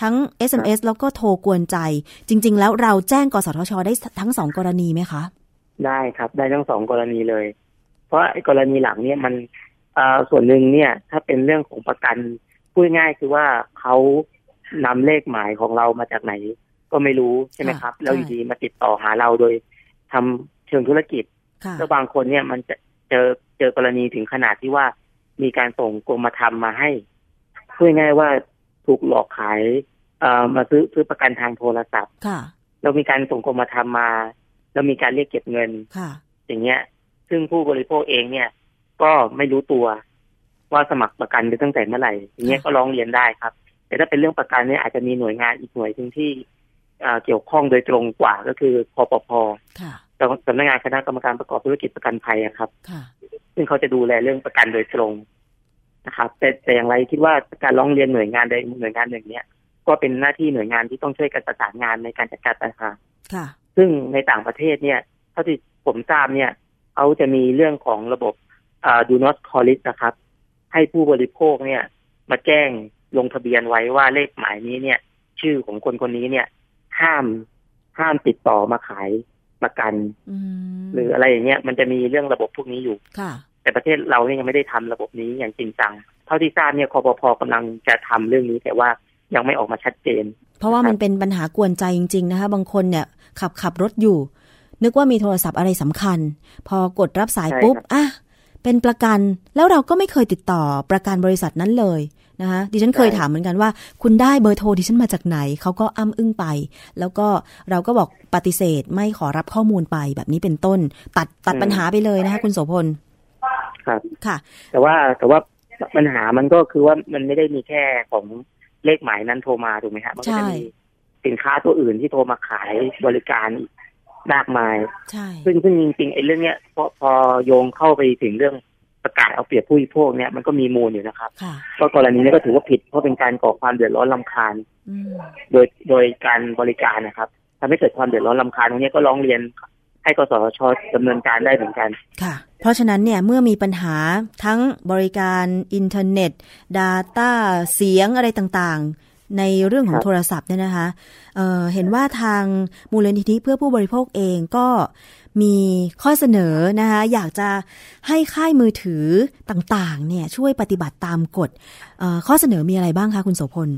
ทั้ง SMS แล้วก็โทรกวนใจ จริง ๆ แล้วเราแจ้งกสทช ได้ทั้งสองกรณีไหมคะ ได้ครับ ได้ทั้งสองกรณีเลย เพราะกรณีหลังเนี่ยมันส่วนหนึ่งเนี่ย ถ้าเป็นเรื่องของประกันพูดง่ายคือว่าเขานำเลขหมายของเรามาจากไหน ก็ไม่รู้ใช่ไหมครับ แล้วอยู่ดีมาติดต่อหาเราโดยทำเชิงธุรกิจแล้วบางคนเนี่ยมันจะเจอเจอกรณีถึงขนาดที่ว่ามีการส่งกรมธรรมมาให้พูดง่ายว่า ถูกหลอกขายเอ่อมาซื้อซื้อประกันทางโทรศัพท์ค่ะแล้วมีการส่งกรมธรรมมาแล้วมีการเรียกเก็บเงินค่ะ อย่างเงี้ย ซึ่งผู้บริโภคเองเนี่ย ก็ไม่รู้ตัวว่าสมัครประกันไปตั้งแต่เมื่อไหร่ อย่างเงี้ยก็ร้องเรียนได้ครับ แต่ถ้าเป็นเรื่องประกันเนี่ยอาจจะมีหน่วยงานอีกหน่วยหนึ่งที่เกี่ยวข้องโดยตรงกว่าก็คือคอปพสำนักงานคณะกรรมการประกอบธุรกิจประกันภัยครับซึ่งเขาจะดูแลเรื่องประกันโดยตรง นะครับแต่แต่อย่างไรคิดว่าการร้องเรียนหน่วยงานใดหน่วยงานหนึ่งเนี่ยก็เป็นหน้าที่หน่วยงานที่ต้องช่วยกันประสานงานในการจัดการปัญหาซึ่งในต่างประเทศเนี่ยเท่าที่ผมทราบเนี่ยเขาจะมีเรื่องของระบบอ่า do not call list นะครับ ให้ผู้บริโภคเนี่ย มาแจ้งลงทะเบียนไว้ว่าเลขหมายนี้เนี่ย ชื่อของคนคนนี้เนี่ย ห้ามห้ามติดต่อมาขายประกัน หรืออะไรอย่างเงี้ยมันจะมีเรื่องระบบพวกนี้อยู่ แต่ประเทศเราเนี่ยยังไม่ได้ทำระบบนี้อย่างจริงจัง เท่าที่ทราบเนี่ยคอปพกำลังจะทำเรื่องนี้แต่ว่ายังไม่ออกมาชัดเจน เพราะว่ามันเป็นปัญหากวนใจจริง ๆ นะคะ บางคนเนี่ยขับขับรถอยู่ นึกว่ามีโทรศัพท์อะไรสำคัญ พอกดรับสายปุ๊บอะเป็นประกันแล้วเราก็ไม่เคยติดต่อประกันบริษัทนั้นเลยนะคะดิฉันเคยถามเหมือนกันว่า คุณได้เบอร์โทรดิฉันมาจากไหน เขาก็อ้ำอึ้งไป แล้วก็เราก็บอกปฏิเสธไม่ขอรับข้อมูลไปแบบนี้เป็นต้น ตัดตัดปัญหาไปเลยนะคะคุณโสพล ครับค่ะ แต่ว่าแต่ว่าปัญหามันก็คือว่ามันไม่ได้มีแค่ของเลขหมายนั้นโทรมาถูกไหมครับมันก็จะมีสินค้าตัวอื่นที่โทรมาขายบริการอีกมากมาย ใช่ ซึ่งซึ่งจริงๆไอ้เรื่องเนี้ยพอพอโยงเข้าไปถึงเรื่องประกาศเอาเปรียบผู้บริโภคเนี่ยมันก็มีมูลอยู่นะครับก็กรณีนี้ก็ถือว่าผิดเพราะเป็นการก่อความเดือดร้อนลำคาญโดยโดยการบริการนะครับทำให้เกิดความเดือดร้อนลำคาญตรงนี้ก็ร้องเรียน ให้กสชดำเนินการได้เหมือนกัน ค่ะ เพราะฉะนั้นเนี่ยเมื่อมีปัญหาทั้งบริการอินเทอร์เน็ต Data เสียงอะไรต่างๆ ในเรื่องของโทรศัพท์เนี่ยนะคะเเห็นว่าทางมูลนิธิเพื่อผู้บริโภคเองก็มีข้อเสนอนะคะอยากจะให้ค่ายมือถือต่างๆ เนี่ยช่วยปฏิบัติตามกฎข้อเสนอมีอะไรบ้างคะคุณโสพล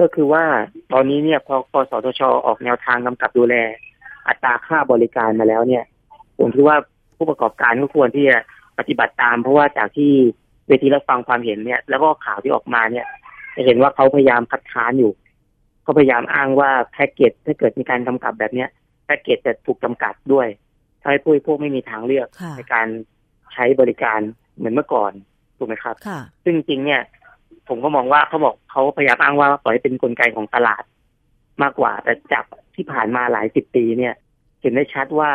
ก็คือว่าตอนนี้เนี่ยพอกสทชออกแนวทางกำกับดูแล อัตราค่าบริการมาแล้วเนี่ย ผมคิดว่าผู้ประกอบการก็ควรที่จะปฏิบัติตาม เพราะว่าจากที่เวทีรับฟังความเห็นเนี่ย แล้วก็ข่าวที่ออกมาเนี่ยจะเห็นว่าเขาพยายามคัดค้านอยู่เขาพยายามอ้างว่าแพ็กเกจถ้าเกิดมีการกำกับแบบเนี้ยแพ็กเกจจะถูกจำกัดด้วยทำให้ผู้พวกไม่มีทางเลือกในการใช้บริการเหมือนเมื่อก่อนถูกไหมครับ ซึ่งจริงเนี่ย ผมก็มองว่าเขาบอกเขาพยายามอ้างว่าปล่อยเป็นนกลไกของตลาดมากกว่า แต่จาก ที่ผ่านมาหลายสิบปีเนี่ย เห็นได้ชัดว่า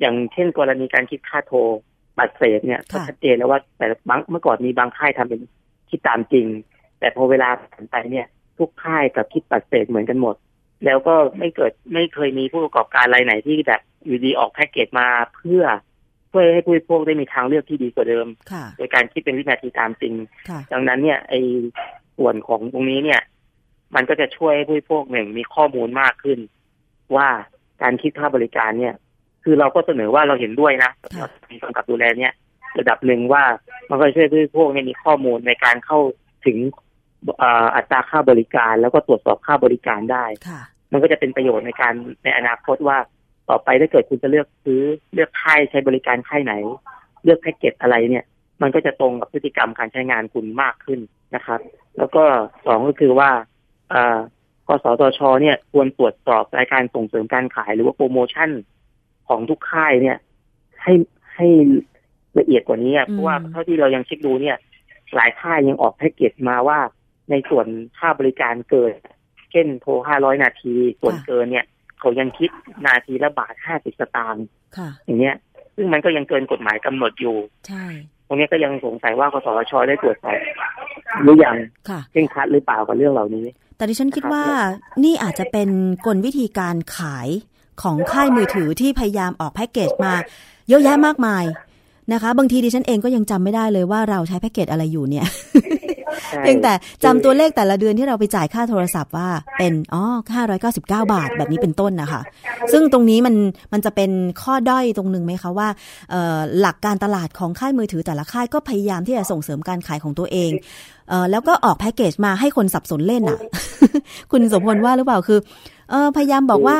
อย่างเช่นกรณีการคิดค่าโทรบัตรเศษเนี่ยก็ชัดเจนแล้วว่าแต่บางเมื่อก่อนมีบางค่ายทำเป็นคิดตามจริง แต่พอเวลาผ่านไปเนี่ย ทุกค่ายกับคิดบัตรเศษเหมือนกันหมด แล้วก็ไม่เกิดไม่เคยมีผู้ประกอบการรายไหนที่แบบอยู่ดีออกแพ็กเกจมาเพื่อเพื่อให้ผู้บริโภคได้มีทางเลือกที่ดีกว่าเดิม โดยการคิดเป็นวินาทีตามจริง ดังนั้นเนี่ยไอ้ส่วนของตรงนี้เนี่ย มันก็จะช่วยให้ผู้บริโภคหนึ่งมีข้อมูลมากขึ้น ว่าการคิดค่าบริการเนี่ย คือเราก็เสนอว่าเราเห็นด้วยนะมีกำกับดูแลเนี่ย ระดับหนึ่งว่ามันก็ช่วยผู้บริโภคเนี่ยมีข้อมูลในการเข้าถึงอัตราค่าบริการ แล้วก็ตรวจสอบค่าบริการได้ มันก็จะเป็นประโยชน์ในการในอนาคตว่าต่อไปถ้าเกิดคุณจะเลือกซื้อเลือกค่ายใช้บริการค่ายไหน เลือกแพ็กเกจอะไรเนี่ย มันก็จะตรงกับพฤติกรรมการใช้งานคุณมากขึ้นนะครับ แล้วก็สองก็คือว่า กสทช เนี่ยควรตรวจสอบรายการส่งเสริมการขายหรือว่าโปรโมชั่นของทุกค่ายเนี่ย ให้ให้ละเอียดกว่านี้เพราะว่าเท่าที่เรายังเช็คดูเนี่ย หลายค่ายยังออกแพ็กเกจมาว่าในส่วนค่าบริการเกินเช่นโทรห้าร้อยนาที ส่วนเกินเนี่ย เขายังคิดนาทีละบาทห้าสิบสตางค์อย่างเงี้ย ซึ่งมันก็ยังเกินกฎหมายกำหนดอยู่ ใช่ ตรงนี้ก็ยังสงสัยว่ากสชได้ตรวจสอบหรือยังเร่งคัดหรือเปล่ากับเรื่องเหล่านี้ แต่ดิฉันคิดว่านี่อาจจะเป็นกลวิธีการขายของค่ายมือถือที่พยายามออกแพ็กเกจมา เยอะแยะมากมายนะคะ บางทีดิฉันเองก็ยังจำไม่ได้เลยว่าเราใช้แพ็กเกจอะไรอยู่เนี่ยเพียงแต่จำตัวเลขแต่ละเดือนที่เราไปจ่ายค่าโทรศัพท์ว่าเป็นอ๋อห้าร้อยเก้าสิบเก้าบาทแบบนี้เป็นต้นนะคะ ซึ่งตรงนี้มันมันจะเป็นข้อด้อยตรงหนึ่งไหมคะว่าหลักการตลาดของค่ายมือถือแต่ละค่ายก็พยายามที่จะส่งเสริมการขายของตัวเอง เออแล้วก็ออกแพ็กเกจมาให้คนสับสนเล่นอะ คุณสมพลว่าหรือเปล่าคือเออพยายามบอกว่า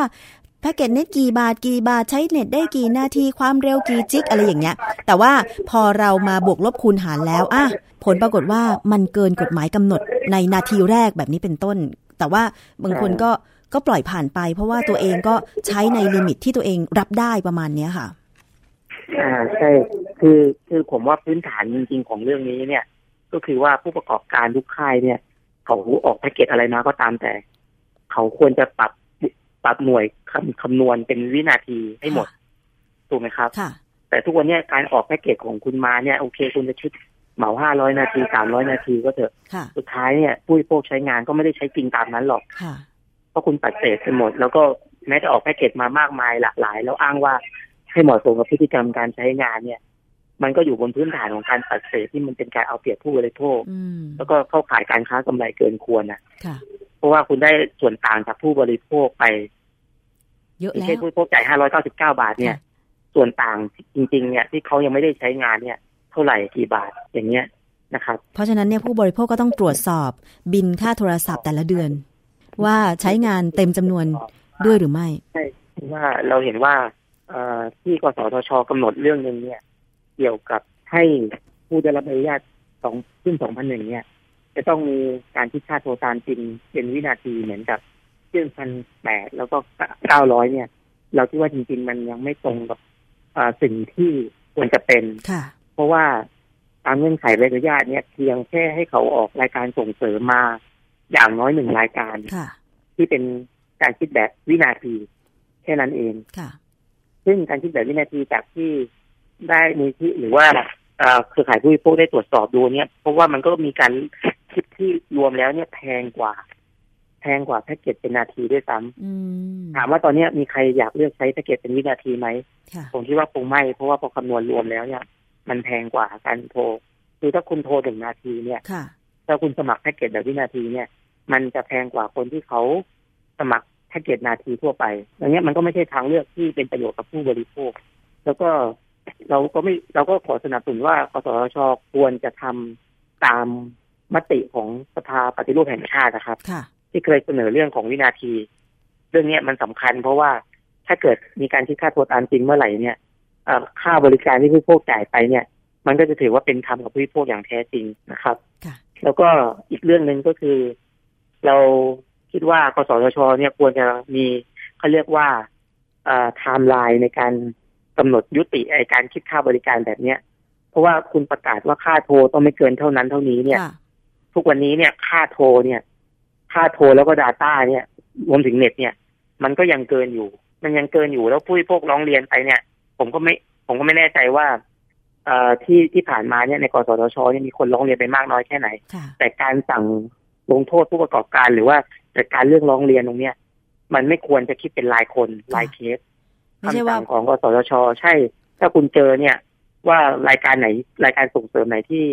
แพ็กเกจเน็ตกี่บาทกี่บาทใช้เน็ตได้กี่นาทีความเร็วกี่จิกอะไรอย่างเงี้ย แต่ว่าพอเรามาบวกลบคูณหารแล้วอะผลปรากฏว่ามันเกินกฎหมายกำหนดในนาทีแรกแบบนี้เป็นต้น แต่ว่าบางคนก็ก็ปล่อยผ่านไป เพราะว่าตัวเองก็ใช้ในลิมิตที่ตัวเองรับได้ประมาณเนี้ยค่ะ อ่าใช่คือคือผมว่าพื้นฐานจริงๆของเรื่องนี้เนี่ย ก็คือว่าผู้ประกอบการทุกค่ายเนี่ย เขาออกแพ็กเกจอะไรมาก็ตามแต่ เขาควรจะปรับปรับหน่วยคำคำนวณเป็นวินาทีให้หมดถูกไหมครับแต่ทุกวันนี้การออกแพ็กเกจของคุณมาเนี่ยโอเค คุณจะชุดเหมาห้าร้อยนาทีสามร้อยนาทีก็เถอะสุดท้ายเนี่ยผู้บริโภคใช้งานก็ไม่ได้ใช้จริงตามนั้นหรอกเพราะคุณปัดเศษไปหมด แล้วก็แม้จะออกแพ็กเกจมามากมายหลากหลาย แล้วอ้างว่าให้เหมาะสมกับพฤติกรรมการใช้งานเนี่ย มันก็อยู่บนพื้นฐานของการปัดเศษที่มันเป็นการเอาเปรียบผู้บริโภคแล้วก็เข้าขายการค้ากำไรเกินควรนะเพราะว่าคุณได้ส่วนต่างจากผู้บริโภคไป เยอะแล้วเช่ผู้บริโภคจ่ายห้าร้อยเก้าสิบเก้าบาท เนี่ย ส่วนต่างจริง ๆ เนี่ยที่เขายังไม่ได้ใช้งานเนี่ย เท่าไหร่กี่บาทอย่างเงี้ยนะครับ เพราะฉะนั้นเนี่ยผู้บริโภคก็ต้องตรวจสอบ บินค่าโทรศัพท์แต่ละเดือน ว่าใช้งานเต็มจำนวนด้วยหรือไม่ใช่ว่าเราเห็นว่าเอที่กสทชกำหนดเรื่องหนึ่งเนี่ย เกี่ยวกับให้ผู้ได้รับอนุญาตสองขึ้นสองพันหนึ่งเนี่ย จะต้องมีการคิดค่าโทรตามจริงเป็นวินาทีเหมือนกับเครื่องพันแปดแล้วก็เก้าร้อยเนี่ย เราคิดว่าจริง ๆ มันยังไม่ตรงกับสิ่งที่ควรจะเป็นเพราะว่าตามเงื่อนไขใบอนุญาตเนี่ยเพียงแค่ให้เขาออกรายการส่งเสริมมาอย่างน้อยหนึ่งรายการที่เป็นการคิดแบบวินาทีแค่นั้นเองซึ่งการคิดแบบวินาทีจากที่ ได้มูลที่หรือว่าเครือข่ายผู้บริโภคได้ตรวจสอบดูเนี่ยเพราะว่ามันก็มีการคิดที่รวมแล้วเนี่ยแพงกว่า แพงกว่าแพ็กเกจเป็นนาทีด้วยซ้ำถามว่าตอนนี้มีใครอยากเลือกใช้แพ็กเกจเป็นวินาทีไหมผมคิดว่าคงไม่ เพราะว่าพอคำนวณรวมแล้วเนี่ย มันแพงกว่าการโทรคือถ้าคุณโทรถึงนาทีเนี่ยถ้าคุณสมัครแพ็กเกจแบบวินาทีเนี่ย มันจะแพงกว่าคนที่เขาสมัครแพ็กเกจนาทีทั่วไปอย่างเงี้ยมันก็ไม่ใช่ทางเลือกที่เป็นประโยชน์กับผู้บริโภค แล้วก็ เราก็ไม่เราก็ขอสนับสนุนว่า กสทชควรจะทำตามมติของสภาปฏิรูปแห่งชาตินะครับที่เคยเสนอเรื่องของวินาที เรื่องนี้มันสำคัญ เพราะว่าถ้าเกิดมีการคิดค่าโทษตามจริงเมื่อไหร่เนี่ยค่าบริการที่ผู้พวกจ่ายไปเนี่ย มันก็จะถือว่าเป็นธรรมกับผู้พวกอย่างแท้จริงนะครับแล้วก็อีกเรื่องหนึ่งก็คือ เราคิดว่ากสทชเนี่ยควรจะมีเขาเรียกว่าไทม์ไลน์ในการ กำหนดยุติไอการคิดค่าบริการแบบเนี้ย เพราะว่าคุณประกาศว่าค่าโทรต้องไม่เกินเท่านั้นเท่านี้เนี่ย ทุกวันนี้เนี่ย ค่าโทรเนี่ย ค่าโทรแล้วก็ Data เนี่ยรวมถึงเน็ตเนี่ย มันก็ยังเกินอยู่ มันยังเกินอยู่แล้วผู้พวกร้องเรียนไปเนี่ย ผมก็ไม่ผมก็ไม่แน่ใจว่าเอ่อที่ที่ผ่านมาเนี่ยในกสทชเนี่ยมีคนร้องเรียนไปมากน้อยแค่ไหน แต่การสั่งลงโทษผู้ประกอบการหรือว่าจัดการเรื่องร้องเรียนตรงเนี้ยมันไม่ควรจะคิดเป็นรายคนรายเคส คำสั่งของกสทช ใช่ ถ้าคุณเจอเนี่ย ว่ารายการไหนรายการส่งเสริมไหนที่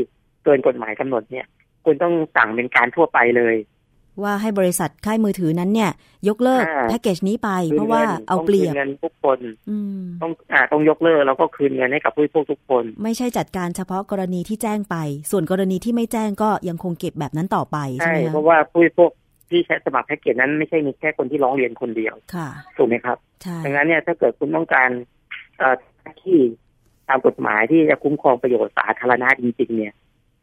เกินกฎหมายกำหนดเนี่ย คุณต้องสั่งเป็นการทั่วไปเลย ว่าให้บริษัทค่ายมือถือนั้นเนี่ย ยกเลิกอ่าแพ็กเกจนี้ไปคืนเพราะว่างินเอาเปรียบต้องคืนเงินทุกคนอืมต้องอ่าต้องยกเลิกแล้วก็คืนเงินให้กับผู้บริโภคทุกคน ไม่ใช่จัดการเฉพาะกรณีที่แจ้งไป ส่วนกรณีที่ไม่แจ้งก็ยังคงเก็บแบบนั้นต่อไปใช่ใช่ไหมเพคะราะว่าผู้บริโภค ที่ใช้สมัครแพ็กเกจนั้นไม่ใช่มีแค่คนที่ร้องเรียนคนเดียวค่ะถูกไหมครับใช่ดังนั้นเนี่ยถ้าเกิดคุณต้องการเอ่อที่ตามกฎหมายที่จะคุ้มครองประโยชน์สาธารณะจริง ๆ เนี่ย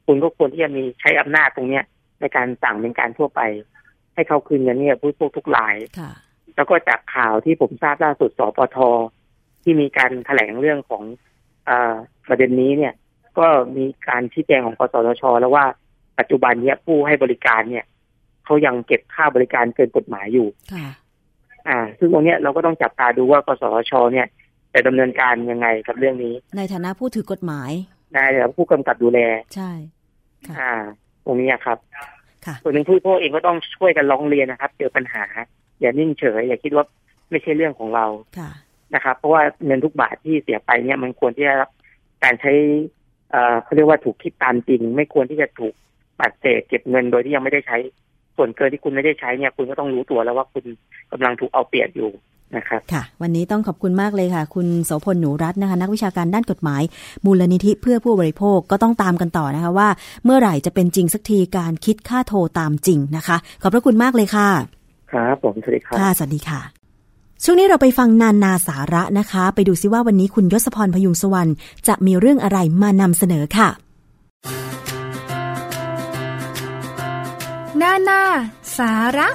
คุณก็ควรที่จะมีใช้อำนาจตรงเนี้ย ในการสั่งเป็นการทั่วไป ให้เขาคืนเงินเนี่ยผู้บริโภคทุกรายค่ะแล้วก็จากข่าวที่ผมทราบล่าสุดสปทที่มีการแถลงเรื่องของเออประเด็นนี้เนี่ย ก็มีการชี้แจงของกสทชแล้วว่าปัจจุบันเนี้ยผู้ให้บริการเนี่ย เขายังเก็บค่าบริการเกินกฎหมายอยู่ค่ะอ่า ซึ่งตรงเนี้ยเราก็ต้องจับตาดูว่ากสทช เนี่ยจะดำเนินการยังไงกับเรื่องนี้ ในฐานะผู้ถือกฎหมายนายผู้กำกับดูแล ใช่ค่ะอ่าตรงนี้อะครับค่ะส่วนหนึ่งผู้บริโภคเองก็ต้องช่วยกันร้องเรียนนะครับ เจอปัญหา อย่านิ่งเฉย อย่าคิดว่าไม่ใช่เรื่องของเราค่ะนะครับ เพราะว่าเงินทุกบาทที่เสียไปเนี่ยมันควรที่จะรับการใช้เอ่อเขาเรียกว่าถูกคิดตามจริง ไม่ควรที่จะถูกปัดเศษเก็บเงินโดยที่ยังไม่ได้ใช้ ส่วนเกินที่คุณไม่ได้ใช้เนี่ย คุณก็ต้องรู้ตัวแล้วว่าคุณกำลังถูกเอาเปรียบอยู่นะครับค่ะ วันนี้ต้องขอบคุณมากเลยค่ะ คุณโสพลหนูรัตน์นะคะ นักวิชาการด้านกฎหมาย มูลนิธิเพื่อผู้บริโภคก็ต้องตามกันต่อนะคะว่า เมื่อไหร่จะเป็นจริงสักทีการคิดค่าโทรตามจริงนะคะ ขอบพระคุณมากเลยค่ะ ครับผมสวัสดีครับค่ะสวัสดีค่ะช่วงนี้เราไปฟังนานาสาระนะคะ ไปดูซิว่าวันนี้คุณยศพรพยุงสวรรณจะมีเรื่องอะไรมานำเสนอค่ะ หน้าหน้า สาระ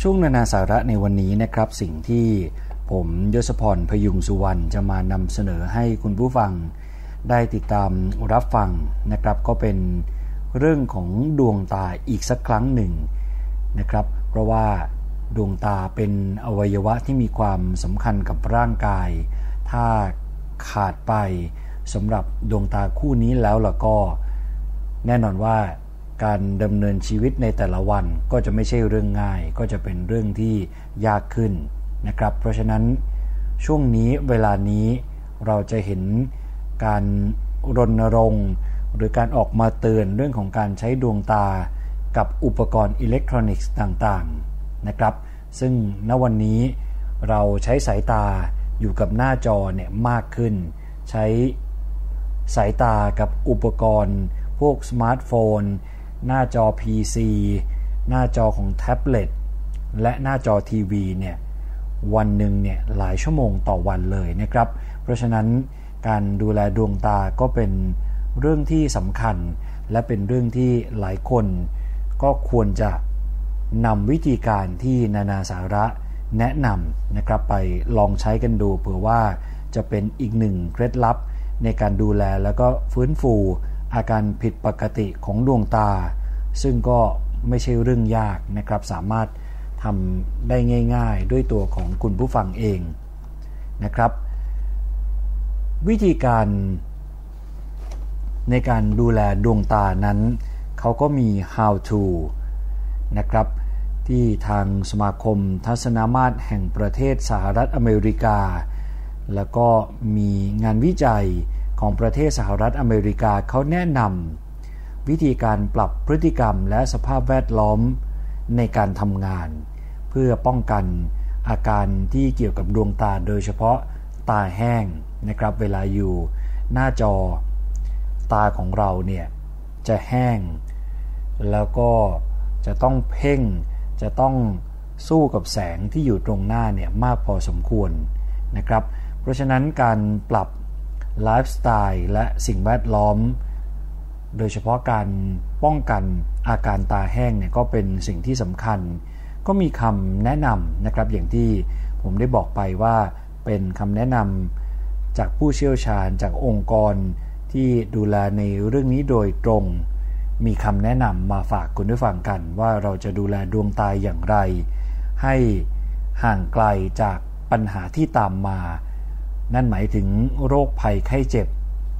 ช่วงนานาสาระในวันนี้นะครับ สิ่งที่ผมยศพรพยุงสุวรรณจะมานำเสนอให้คุณผู้ฟัง ได้ติดตามรับฟังนะครับ ก็เป็นเรื่องของดวงตาอีกสักครั้งหนึ่งนะครับ เพราะว่าดวงตาเป็นอวัยวะที่มีความสำคัญกับร่างกาย ถ้าขาดไป สำหรับดวงตาคู่นี้แล้วล่ะก็ แน่นอนว่าการดำเนินชีวิตในแต่ละวันก็จะไม่ใช่เรื่องง่าย ก็จะเป็นเรื่องที่ยากขึ้นนะครับ เพราะฉะนั้นช่วงนี้เวลานี้เราจะเห็นการรณรงค์หรือการออกมาเตือนเรื่องของการใช้ดวงตากับอุปกรณ์อิเล็กทรอนิกส์ต่างๆนะครับ ซึ่งณวันนี้เราใช้สายตาอยู่กับหน้าจอเนี่ยมากขึ้น ใช้ สายตากับอุปกรณ์ พวกสมาร์ทโฟน หน้าจอ PC หน้าจอของแท็บเล็ตและหน้าจอทีวีเนี่ยวันหนึ่งเนี่ยหลายชั่วโมงต่อวันเลยนะครับ เพราะฉะนั้นการดูแลดวงตาก็เป็นเรื่องที่สำคัญ และเป็นเรื่องที่หลายคน ก็ควรจะนำวิธีการที่นานาสาระแนะนำนะครับไปลองใช้กันดูเผื่อว่าจะเป็นอีกหนึ่งเคล็ดลับ ในการดูแลแล้วก็ฟื้นฟูอาการผิดปกติของดวงตา ซึ่งก็ไม่ใช่เรื่องยากนะครับ สามารถทำได้ง่ายๆ ด้วยตัวของคุณผู้ฟังเองนะครับ วิธีการในการดูแลดวงตานั้น เขาก็มี how to นะครับ ที่ทางสมาคมทัศนมาตรแห่งประเทศสหรัฐอเมริกา แล้วก็มีงานวิจัยของประเทศสหรัฐอเมริกาเขาแนะนำวิธีการปรับพฤติกรรมและสภาพแวดล้อมในการทำงาน เพื่อป้องกันอาการที่เกี่ยวกับดวงตาโดยเฉพาะตาแห้งนะครับเวลาอยู่หน้าจอตาของเราเนี่ยจะแห้ง แล้วก็จะต้องเพ่งจะต้องสู้กับแสงที่อยู่ตรงหน้าเนี่ยมากพอสมควรนะครับ เพราะฉะนั้นการปรับไลฟ์สไตล์และสิ่งแวดล้อม โดยเฉพาะการป้องกันอาการตาแห้งเนี่ยก็เป็นสิ่งที่สำคัญ ก็มีคำแนะนำนะครับอย่างที่ผมได้บอกไปว่าเป็นคำแนะนำจากผู้เชี่ยวชาญจากองค์กรที่ดูแลในเรื่องนี้โดยตรง มีคำแนะนำมาฝากคุณผู้ฟังกัน ว่าเราจะดูแลดวงตาอย่างไร ให้ห่างไกลจากปัญหาที่ตามมา นั่นหมายถึงโรคภัยไข้เจ็บ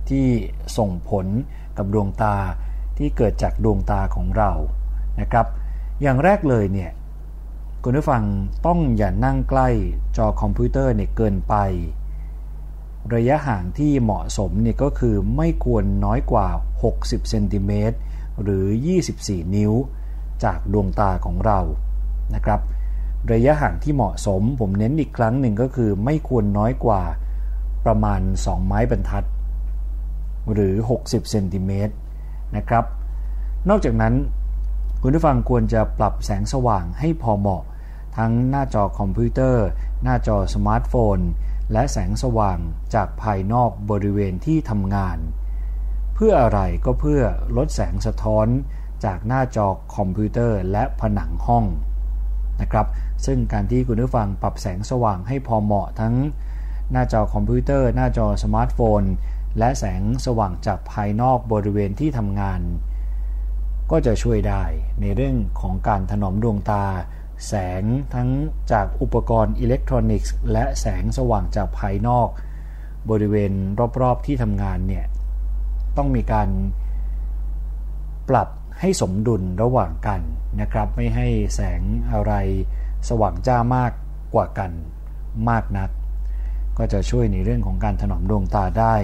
ที่ส่งผลกับดวงตาที่เกิดจากดวงตาของเรานะครับ อย่างแรกเลยเนี่ยคุณผู้ฟังต้องอย่านั่งใกล้จอคอมพิวเตอร์เนี่ยเกินไป ระยะห่างที่เหมาะสมเนี่ยก็คือไม่ควรน้อยกว่า 60เซนติเมตรหรือ 24 นิ้วจากดวงตาของเรานะครับ ระยะห่างที่เหมาะสมผมเน้นอีกครั้งหนึ่งก็คือไม่ควรน้อยกว่า ประมาณ 2 ไม้บรรทัด หรือ 60เซนติเมตรนะครับ นอกจากนั้นคุณผู้ฟังควรจะปรับแสงสว่างให้พอเหมาะ ทั้งหน้าจอคอมพิวเตอร์ หน้าจอสมาร์ทโฟน และแสงสว่างจากภายนอกบริเวณที่ทำงาน เพื่ออะไรก็เพื่อลดแสงสะท้อนจากหน้าจอคอมพิวเตอร์และผนังห้องนะครับ ซึ่งการที่คุณผู้ฟังปรับแสงสว่างให้พอเหมาะทั้ง หน้าจอคอมพิวเตอร์ หน้าจอสมาร์ทโฟน และแสงสว่างจากภายนอกบริเวณที่ทำงาน ก็จะช่วยได้ในเรื่องของการถนอมดวงตา แสงทั้งจากอุปกรณ์อิเล็กทรอนิกส์และแสงสว่างจากภายนอก บริเวณรอบๆที่ทำงานเนี่ยต้องมีการปรับให้สมดุลระหว่างกันนะครับ ไม่ให้แสงอะไรสว่างจ้ามากกว่ากันมากนัก ก็จะช่วยในเรื่องของการถนอมดวงตาได้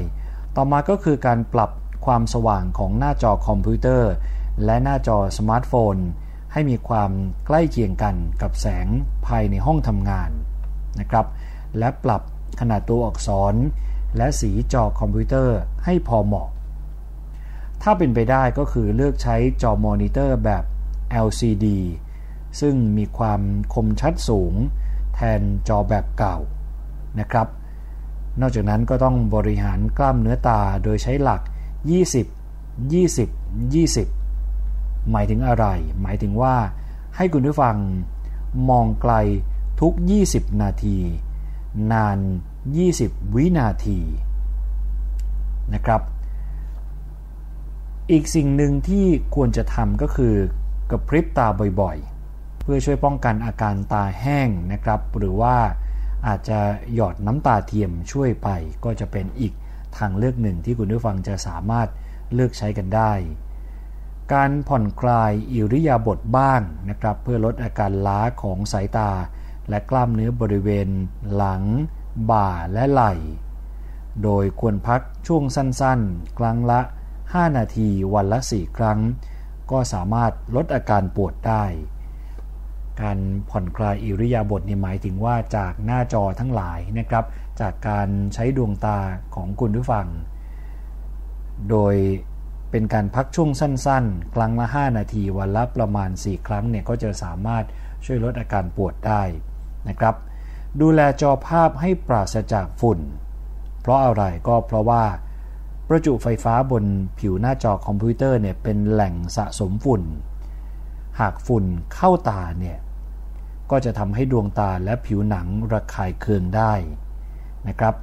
ต่อมาก็คือการปรับความสว่างของหน้าจอคอมพิวเตอร์ และหน้าจอสมาร์ทโฟน ให้มีความใกล้เคียงกันกับแสงภายในห้องทำงานนะครับ และปรับขนาดตัวอักษร และสีจอคอมพิวเตอร์ให้พอเหมาะ ถ้าเป็นไปได้ก็คือเลือกใช้จอมอนิเตอร์แบบ LCD ซึ่งมีความคมชัดสูง แทนจอแบบเก่านะครับ นอกจากนั้นก็ต้องบริหารกล้ามเนื้อตาโดยใช้หลัก 20 20 20 หมายถึงอะไร หมายถึงว่าให้คุณผู้ฟังมองไกลทุก 20 นาที นาน 20 วินาทีนะครับ อีกสิ่งหนึ่งที่ควรจะทำก็คือกระพริบตาบ่อยๆ เพื่อช่วยป้องกันอาการตาแห้งนะครับ หรือว่า อาจจะหยอดน้ำตาเทียมช่วยไปก็จะเป็นอีกทางเลือกหนึ่งที่คุณผู้ฟังจะสามารถเลือกใช้กันได้ การผ่อนคลายอิริยาบถบ้างนะครับ เพื่อลดอาการล้าของสายตา และกล้ามเนื้อบริเวณ หลัง บ่าและไหล่ โดยควรพักช่วงสั้นๆ ครั้งละ 5 นาทีวันละ 4 ครั้ง ก็สามารถลดอาการปวดได้ การผ่อนคลายอิริยาบถนี่หมายถึงว่าจากหน้าจอทั้งหลายนะครับ จากการใช้ดวงตาของคุณผู้ฟัง โดยเป็นการพักช่วงสั้นๆ ครั้งละ 5 นาทีวันละประมาณ 4 ครั้งเนี่ยก็จะสามารถช่วยลดอาการปวดได้นะครับ ดูแลจอภาพให้ปราศจากฝุ่น เพราะอะไรก็เพราะว่า ประจุไฟฟ้าบนผิวหน้าจอคอมพิวเตอร์เนี่ยเป็นแหล่งสะสมฝุ่น หากฝุ่นเข้าตาเนี่ย ก็จะทำให้ดวงตาและผิวหนังระคายเคืองได้นะครับ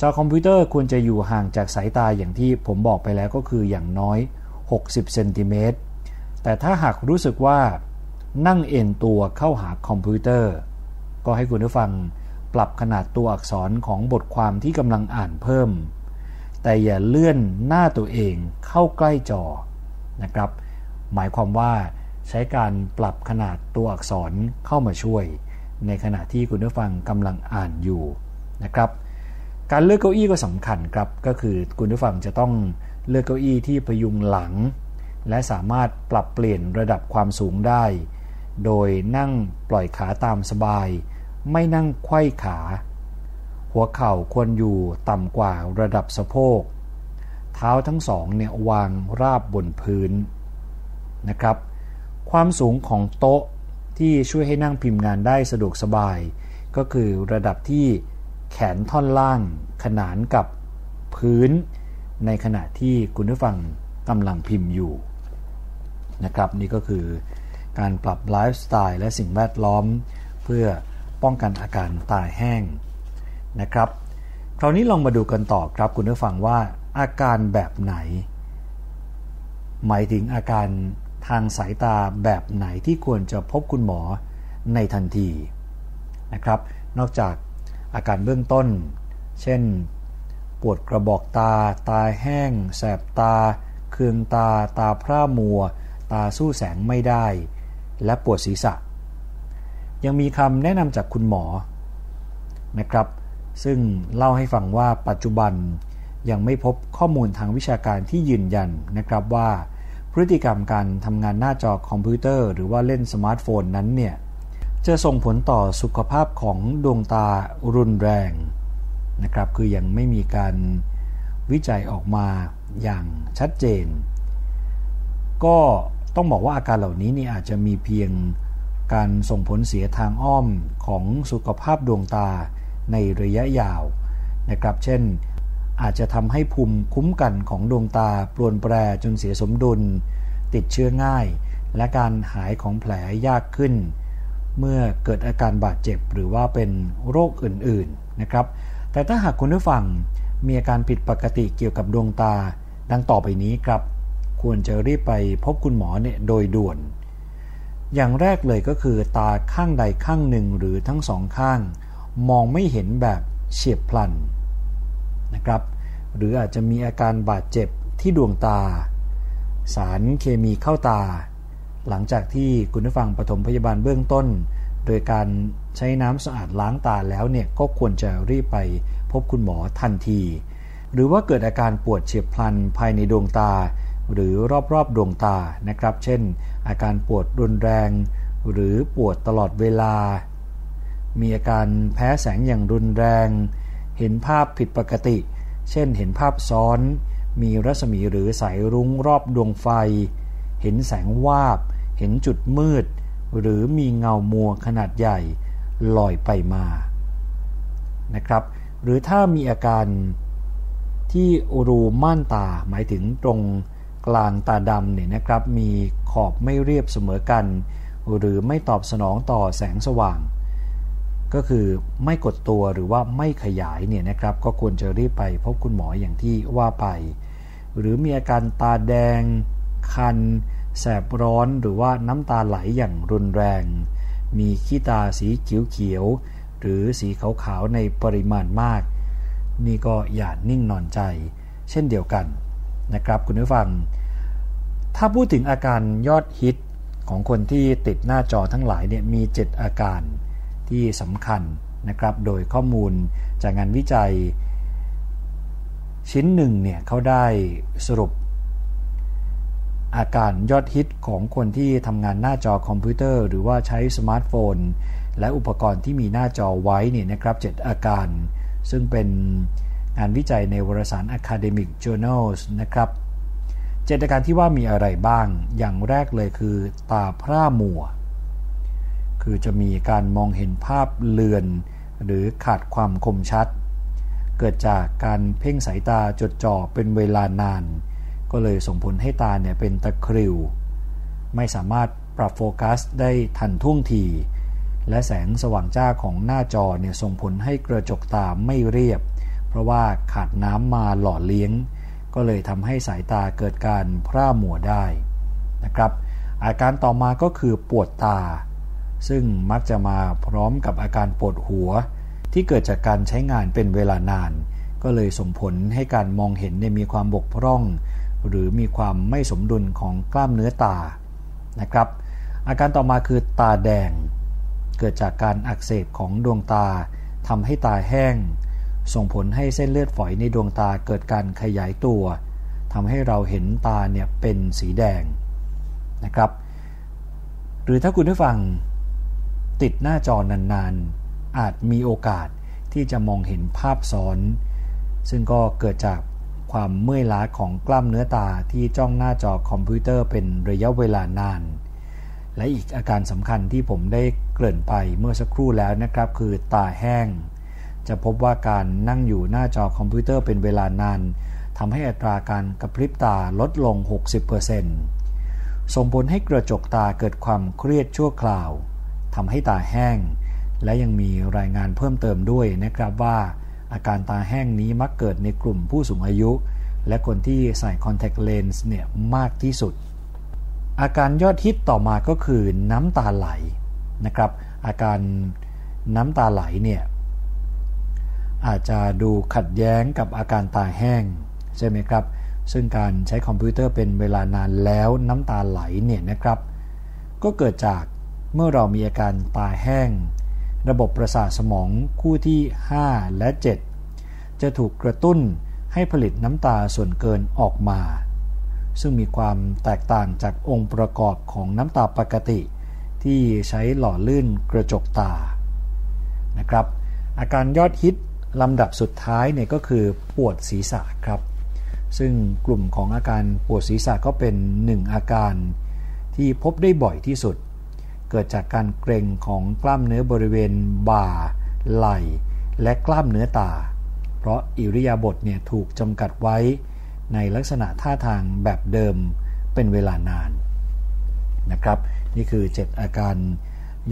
จอคอมพิวเตอร์ควรจะอยู่ห่างจากสายตาอย่างที่ผมบอกไปแล้วก็คืออย่างน้อย 60เซนติเมตรแต่ถ้าหากรู้สึกว่านั่งเอ็นตัวเข้าหาคอมพิวเตอร์ ก็ให้คุณผู้ฟังปรับขนาดตัวอักษรของบทความที่กำลังอ่านเพิ่ม แต่อย่าเลื่อนหน้าตัวเองเข้าใกล้จอนะครับ หมายความว่า ใช้การปรับขนาดตัวอักษรเข้ามาช่วย ในขณะที่คุณผู้ฟังกำลังอ่านอยู่นะครับ การเลือกเก้าอี้ก็สำคัญครับ ก็คือคุณผู้ฟังจะต้องเลือกเก้าอี้ที่พยุงหลัง และสามารถปรับเปลี่ยนระดับความสูงได้ โดยนั่งปล่อยขาตามสบาย ไม่นั่งไขว้ขา หัวเข่าควรอยู่ต่ำกว่าระดับสะโพก เท้าทั้งสองเนี่ยวางราบบนพื้นนะครับ ความสูงของโต๊ะที่ช่วยให้นั่งพิมพ์งานได้สะดวกสบาย ก็คือระดับที่แขนท่อนล่างขนานกับพื้น ในขณะที่คุณผู้ฟังกำลังพิมพ์อยู่นะครับนี่ก็คือการปรับไลฟ์สไตล์และสิ่งแวดล้อม เพื่อป้องกันอาการตาแห้งนะครับ คราวนี้ลองมาดูกันต่อครับคุณผู้ฟังว่าอาการแบบไหน หมายถึงอาการ ทางสายตาแบบไหนที่ควรจะพบคุณหมอในทันทีนะครับ นอกจากอาการเบื้องต้น เช่น ปวดกระบอกตา ตาแห้ง แสบตา เคืองตา ตาพร่ามัว ตาสู้แสงไม่ได้ และปวดศีรษะ ยังมีคำแนะนำจากคุณหมอนะครับ ซึ่งเล่าให้ฟังว่าปัจจุบันยังไม่พบข้อมูลทางวิชาการที่ยืนยันนะครับว่า พฤติกรรมการทำงานหน้าจอคอมพิวเตอร์ หรือว่าเล่นสมาร์ทโฟนนั้นเนี่ยจะส่งผลต่อสุขภาพของดวงตารุนแรงนะครับคือยังไม่มีการวิจัยออกมาอย่างชัดเจน ก็ต้องบอกว่าอาการเหล่านี้นี่อาจจะมีเพียงการส่งผลเสียทางอ้อมของสุขภาพดวงตาในระยะยาวนะครับ เช่น อาจจะทำให้ภูมิคุ้มกันของดวงตาปลวนแปรจนเสียสมดุล ติดเชื้อง่าย และการหายของแผลยากขึ้น เมื่อเกิดอาการบาดเจ็บหรือว่าเป็นโรคอื่นๆนะครับ แต่ถ้าหากคุณผู้ฟังมีอาการผิดปกติเกี่ยวกับดวงตา ดังต่อไปนี้ครับ ควรจะรีบไปพบคุณหมอเนี่ยโดยด่วน อย่างแรกเลยก็คือตาข้างใดข้างหนึ่งหรือทั้งสองข้าง มองไม่เห็นแบบเฉียบพลันนะครับ หรืออาจจะมีอาการบาดเจ็บที่ดวงตา สารเคมีเข้าตา หลังจากที่คุณผู้ฟังปฐมพยาบาลเบื้องต้น โดยการใช้น้ำสะอาดล้างตาแล้วเนี่ยก็ควรจะรีบไปพบคุณหมอทันที หรือว่าเกิดอาการปวดเฉียบพลันภายในดวงตา หรือรอบๆดวงตานะครับ เช่น อาการปวดรุนแรง หรือปวดตลอดเวลา มีอาการแพ้แสงอย่างรุนแรง เห็นภาพผิดปกติ เช่นเห็นภาพซ้อน มีรัศมีหรือสายรุ้งรอบดวงไฟ เห็นแสงวาบ เห็นจุดมืด หรือมีเงามัวขนาดใหญ่ลอยไปมานะครับหรือถ้ามีอาการที่รูม่านตาหมายถึงตรงกลางตาดำเนี่ยนะครับมีขอบไม่เรียบเสมอกัน หรือไม่ตอบสนองต่อแสงสว่าง ก็คือไม่กดตัวหรือว่าไม่ขยายเนี่ยนะครับก็ควรจะรีบไปพบคุณหมออย่างที่ว่าไป หรือมีอาการตาแดง คัน แสบร้อนหรือว่าน้ำตาไหลอย่างรุนแรง มีขี้ตาสีเขียวหรือสีขาวๆในปริมาณมาก นี่ก็อย่านิ่งนอนใจ เช่นเดียวกันนะครับคุณผู้ฟัง ถ้าพูดถึงอาการยอดฮิตของคนที่ติดหน้าจอทั้งหลายเนี่ยมี 7 อาการ ที่สำคัญนะครับ โดยข้อมูลจากงานวิจัย ชิ้นหนึ่งเนี่ยเขาได้สรุป อาการยอดฮิตของคนที่ทำงานหน้าจอคอมพิวเตอร์ หรือว่าใช้สมาร์ทโฟน และอุปกรณ์ที่มีหน้าจอไว้เนี่ยนะครับ 7 อาการ ซึ่งเป็นงานวิจัยในวารสาร Academic Journals นะครับเจ็ดอาการที่ว่ามีอะไรบ้าง อย่างแรกเลยคือ ตาพร่ามัว คือจะมีการมองเห็นภาพเลือน หรือขาดความคมชัด เกิดจากการเพ่งสายตาจดจ่อเป็นเวลานาน ก็เลยส่งผลให้ตาเนี่ยเป็นตะคริว ไม่สามารถปรับโฟกัสได้ทันท่วงที และแสงสว่างจ้าของหน้าจอเนี่ยส่งผลให้กระจกตาไม่เรียบ เพราะว่าขาดน้ำมาหล่อเลี้ยง ก็เลยทำให้สายตาเกิดการพร่ามัวได้นะครับ อาการต่อมาก็คือปวดตา ซึ่งมักจะมาพร้อมกับอาการปวดหัว ที่เกิดจากการใช้งานเป็นเวลานาน ก็เลยส่งผลให้การมองเห็นมีความบกพร่อง หรือมีความไม่สมดุลของกล้ามเนื้อตานะครับ อาการต่อมาคือตาแดง เกิดจากการอักเสบของดวงตาทำให้ตาแห้ง ส่งผลให้เส้นเลือดฝอยในดวงตาเกิดการขยายตัวทำให้เราเห็นตาเนี่ยเป็นสีแดงนะครับ หรือถ้าคุณผู้ฟัง ติดหน้าจอนานๆ อาจมีโอกาสที่จะมองเห็นภาพซ้อน ซึ่งก็เกิดจากความเมื่อยล้าของกล้ามเนื้อตาที่จ้องหน้าจอคอมพิวเตอร์เป็นระยะเวลานาน และอีกอาการสำคัญที่ผมได้เกริ่นไปเมื่อสักครู่แล้วนะครับ คือตาแห้ง จะพบว่าการนั่งอยู่หน้าจอคอมพิวเตอร์เป็นเวลานานทำให้อัตราการกระพริบตาลดลง 60%ส่งผลให้กระจกตาเกิดความเครียดชั่วคราว ทำให้ตาแห้ง และยังมีรายงานเพิ่มเติมด้วยนะครับว่า อาการตาแห้งนี้มักเกิดในกลุ่มผู้สูงอายุ และคนที่ใส่คอนแทคเลนส์เนี่ยมากที่สุด อาการยอดฮิตต่อมาก็คือน้ำตาไหลนะครับ อาการน้ำตาไหลเนี่ยอาจจะดูขัดแย้งกับอาการตาแห้งใช่ไหมครับ ซึ่งการใช้คอมพิวเตอร์เป็นเวลานานแล้วน้ำตาไหลเนี่ยนะครับ ก็เกิดจาก เมื่อเรามีอาการตาแห้ง ระบบประสาทสมองคู่ที่ 5 และ 7 จะถูกกระตุ้นให้ผลิตน้ำตาส่วนเกินออกมา ซึ่งมีความแตกต่างจากองค์ประกอบของน้ำตาปกติ ที่ใช้หล่อลื่นกระจกตานะครับ อาการยอดฮิตลำดับสุดท้ายเนี่ยก็คือปวดศีรษะครับ ซึ่งกลุ่มของอาการปวดศีรษะก็เป็นหนึ่งอาการที่พบได้บ่อยที่สุด เกิดจากการเกร็งของกล้ามเนื้อบริเวณบ่า ไหล่ และกล้ามเนื้อตา เพราะอิริยาบถเนี่ยถูกจำกัดไว้ในลักษณะท่าทางแบบเดิมเป็นเวลานานนะครับ นี่คือ 7 อาการ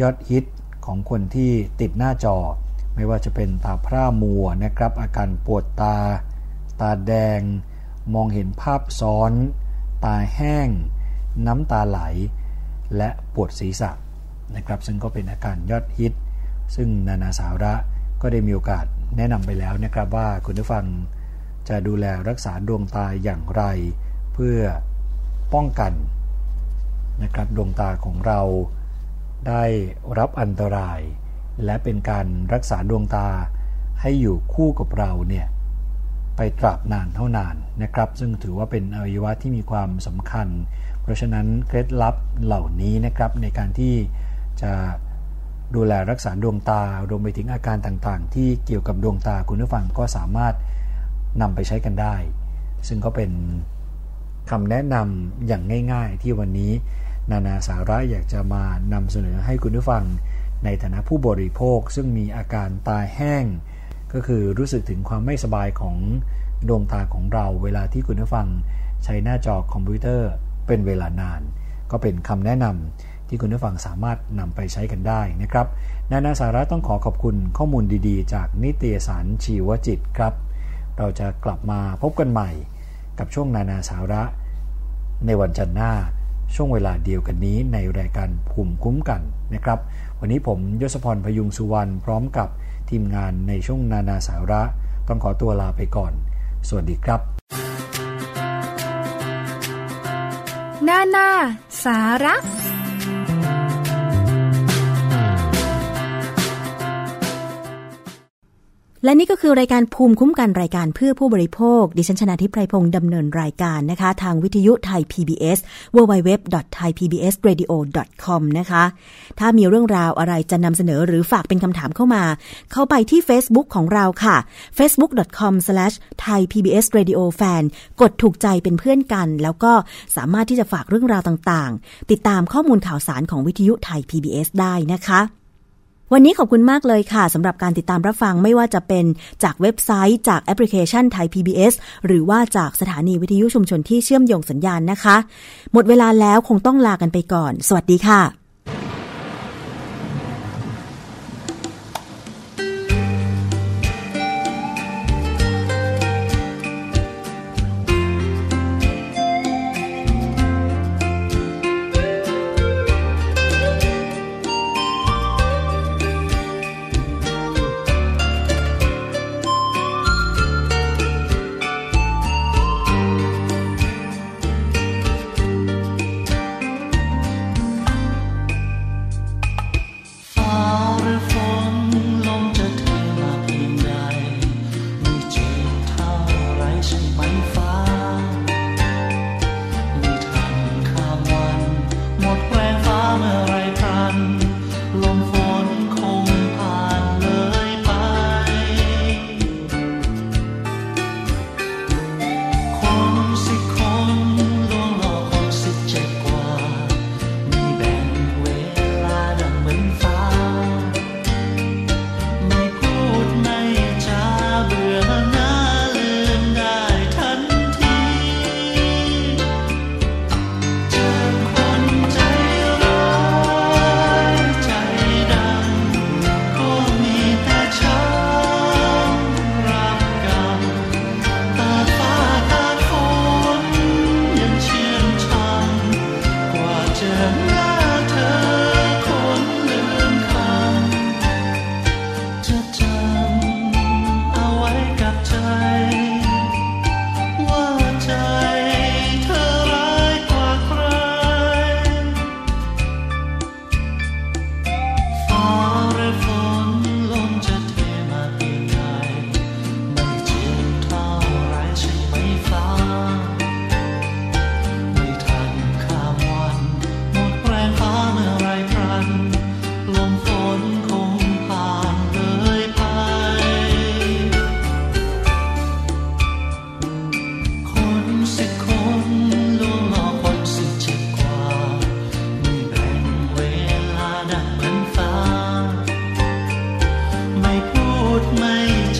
ยอดฮิตของคนที่ติดหน้าจอ ไม่ว่าจะเป็นตาพร่ามัวนะครับ อาการปวดตา ตาแดง มองเห็นภาพซ้อน ตาแห้ง น้ำตาไหล และปวดศีรษะ นะครับซึ่งก็เป็นอาการยอดฮิต ซึ่งนานาสาระก็ได้มีโอกาสแนะนำไปแล้วนะครับว่าคุณผู้ฟังจะดูแลรักษาดวงตาอย่างไร เพื่อป้องกันนะครับดวงตาของเราได้รับอันตราย และเป็นการรักษาดวงตาให้อยู่คู่กับเราเนี่ยไปตราบนานเท่านานนะครับ ซึ่งถือว่าเป็นอวัยวะที่มีความสำคัญ เพราะฉะนั้นเคล็ดลับเหล่านี้นะครับในการที่ จะดูแลรักษาดวงตารวมไปถึงอาการต่างๆ ที่เกี่ยวกับดวงตาคุณผู้ฟังก็สามารถนำไปใช้กันได้ ซึ่งก็เป็นคำแนะนำอย่างง่าย ๆ ที่วันนี้นานาสาระอยากจะมานำเสนอให้คุณผู้ฟังในฐานะผู้บริโภค ซึ่งมีอาการตาแห้ง ก็คือรู้สึกถึงความไม่สบายของดวงตาของเรา เวลาที่คุณผู้ฟังใช้หน้าจอคอมพิวเตอร์เป็นเวลานาน ก็เป็นคำแนะนำ ที่คุณผู้ฟังสามารถนำไปใช้กันได้นะครับนานาสาระต้องขอขอบคุณข้อมูลดีๆ จากนิตยสารชีวจิตครับ เราจะกลับมาพบกันใหม่ กับช่วงนานาสาระ ในวันจันทร์หน้า ช่วงเวลาเดียวกันนี้ในรายการภูมิคุ้มกันนะครับ วันนี้ผมยศพรพยุงสุวรรณพร้อมกับทีมงานในช่วงนานาสาระ ต้องขอตัวลาไปก่อน สวัสดีครับ นานาสาระ และนี่ก็คือรายการภูมิคุ้มกันรายการเพื่อผู้บริโภค ดิฉันชนะทิพไพรพงศ์ดำเนินรายการนะคะ ทางวิทยุไทย PBS www.thaipbsradio.com นะคะ ถ้ามีเรื่องราวอะไรจะนำเสนอหรือฝากเป็นคำถามเข้ามา เข้าไปที่ Facebook ของเราค่ะ facebook.com/thaipbsradiofan กดถูกใจเป็นเพื่อนกัน แล้วก็สามารถที่จะฝากเรื่องราวต่างๆ ติดตามข้อมูลข่าวสารของวิทยุไทย PBS ได้นะคะ วันนี้ขอบคุณมากเลยค่ะสำหรับการติดตามรับฟังไม่ว่าจะเป็นจากเว็บไซต์จากแอปพลิเคชันไทย PBS หรือว่าจากสถานีวิทยุชุมชนที่เชื่อมโยงสัญญาณนะคะ หมดเวลาแล้วคงต้องลากันไปก่อน สวัสดีค่ะ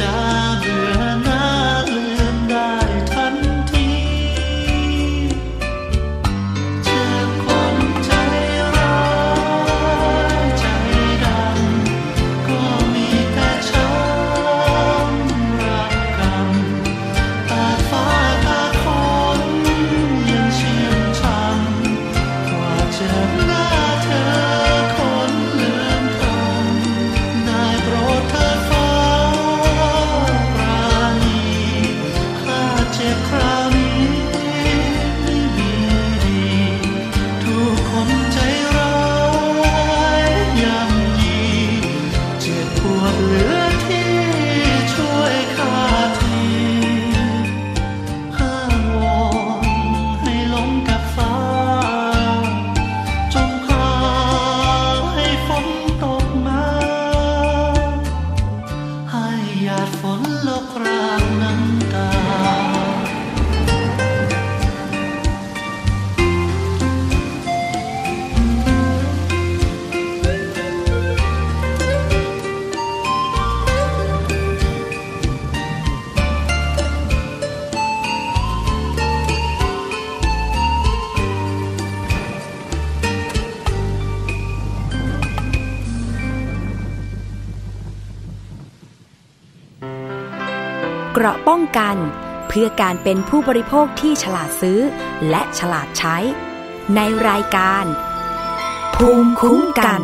เการเป็นผู้บริโภคที่ฉลาดซื้อ และฉลาดใช้ ในรายการ ภูมิคุ้มกัน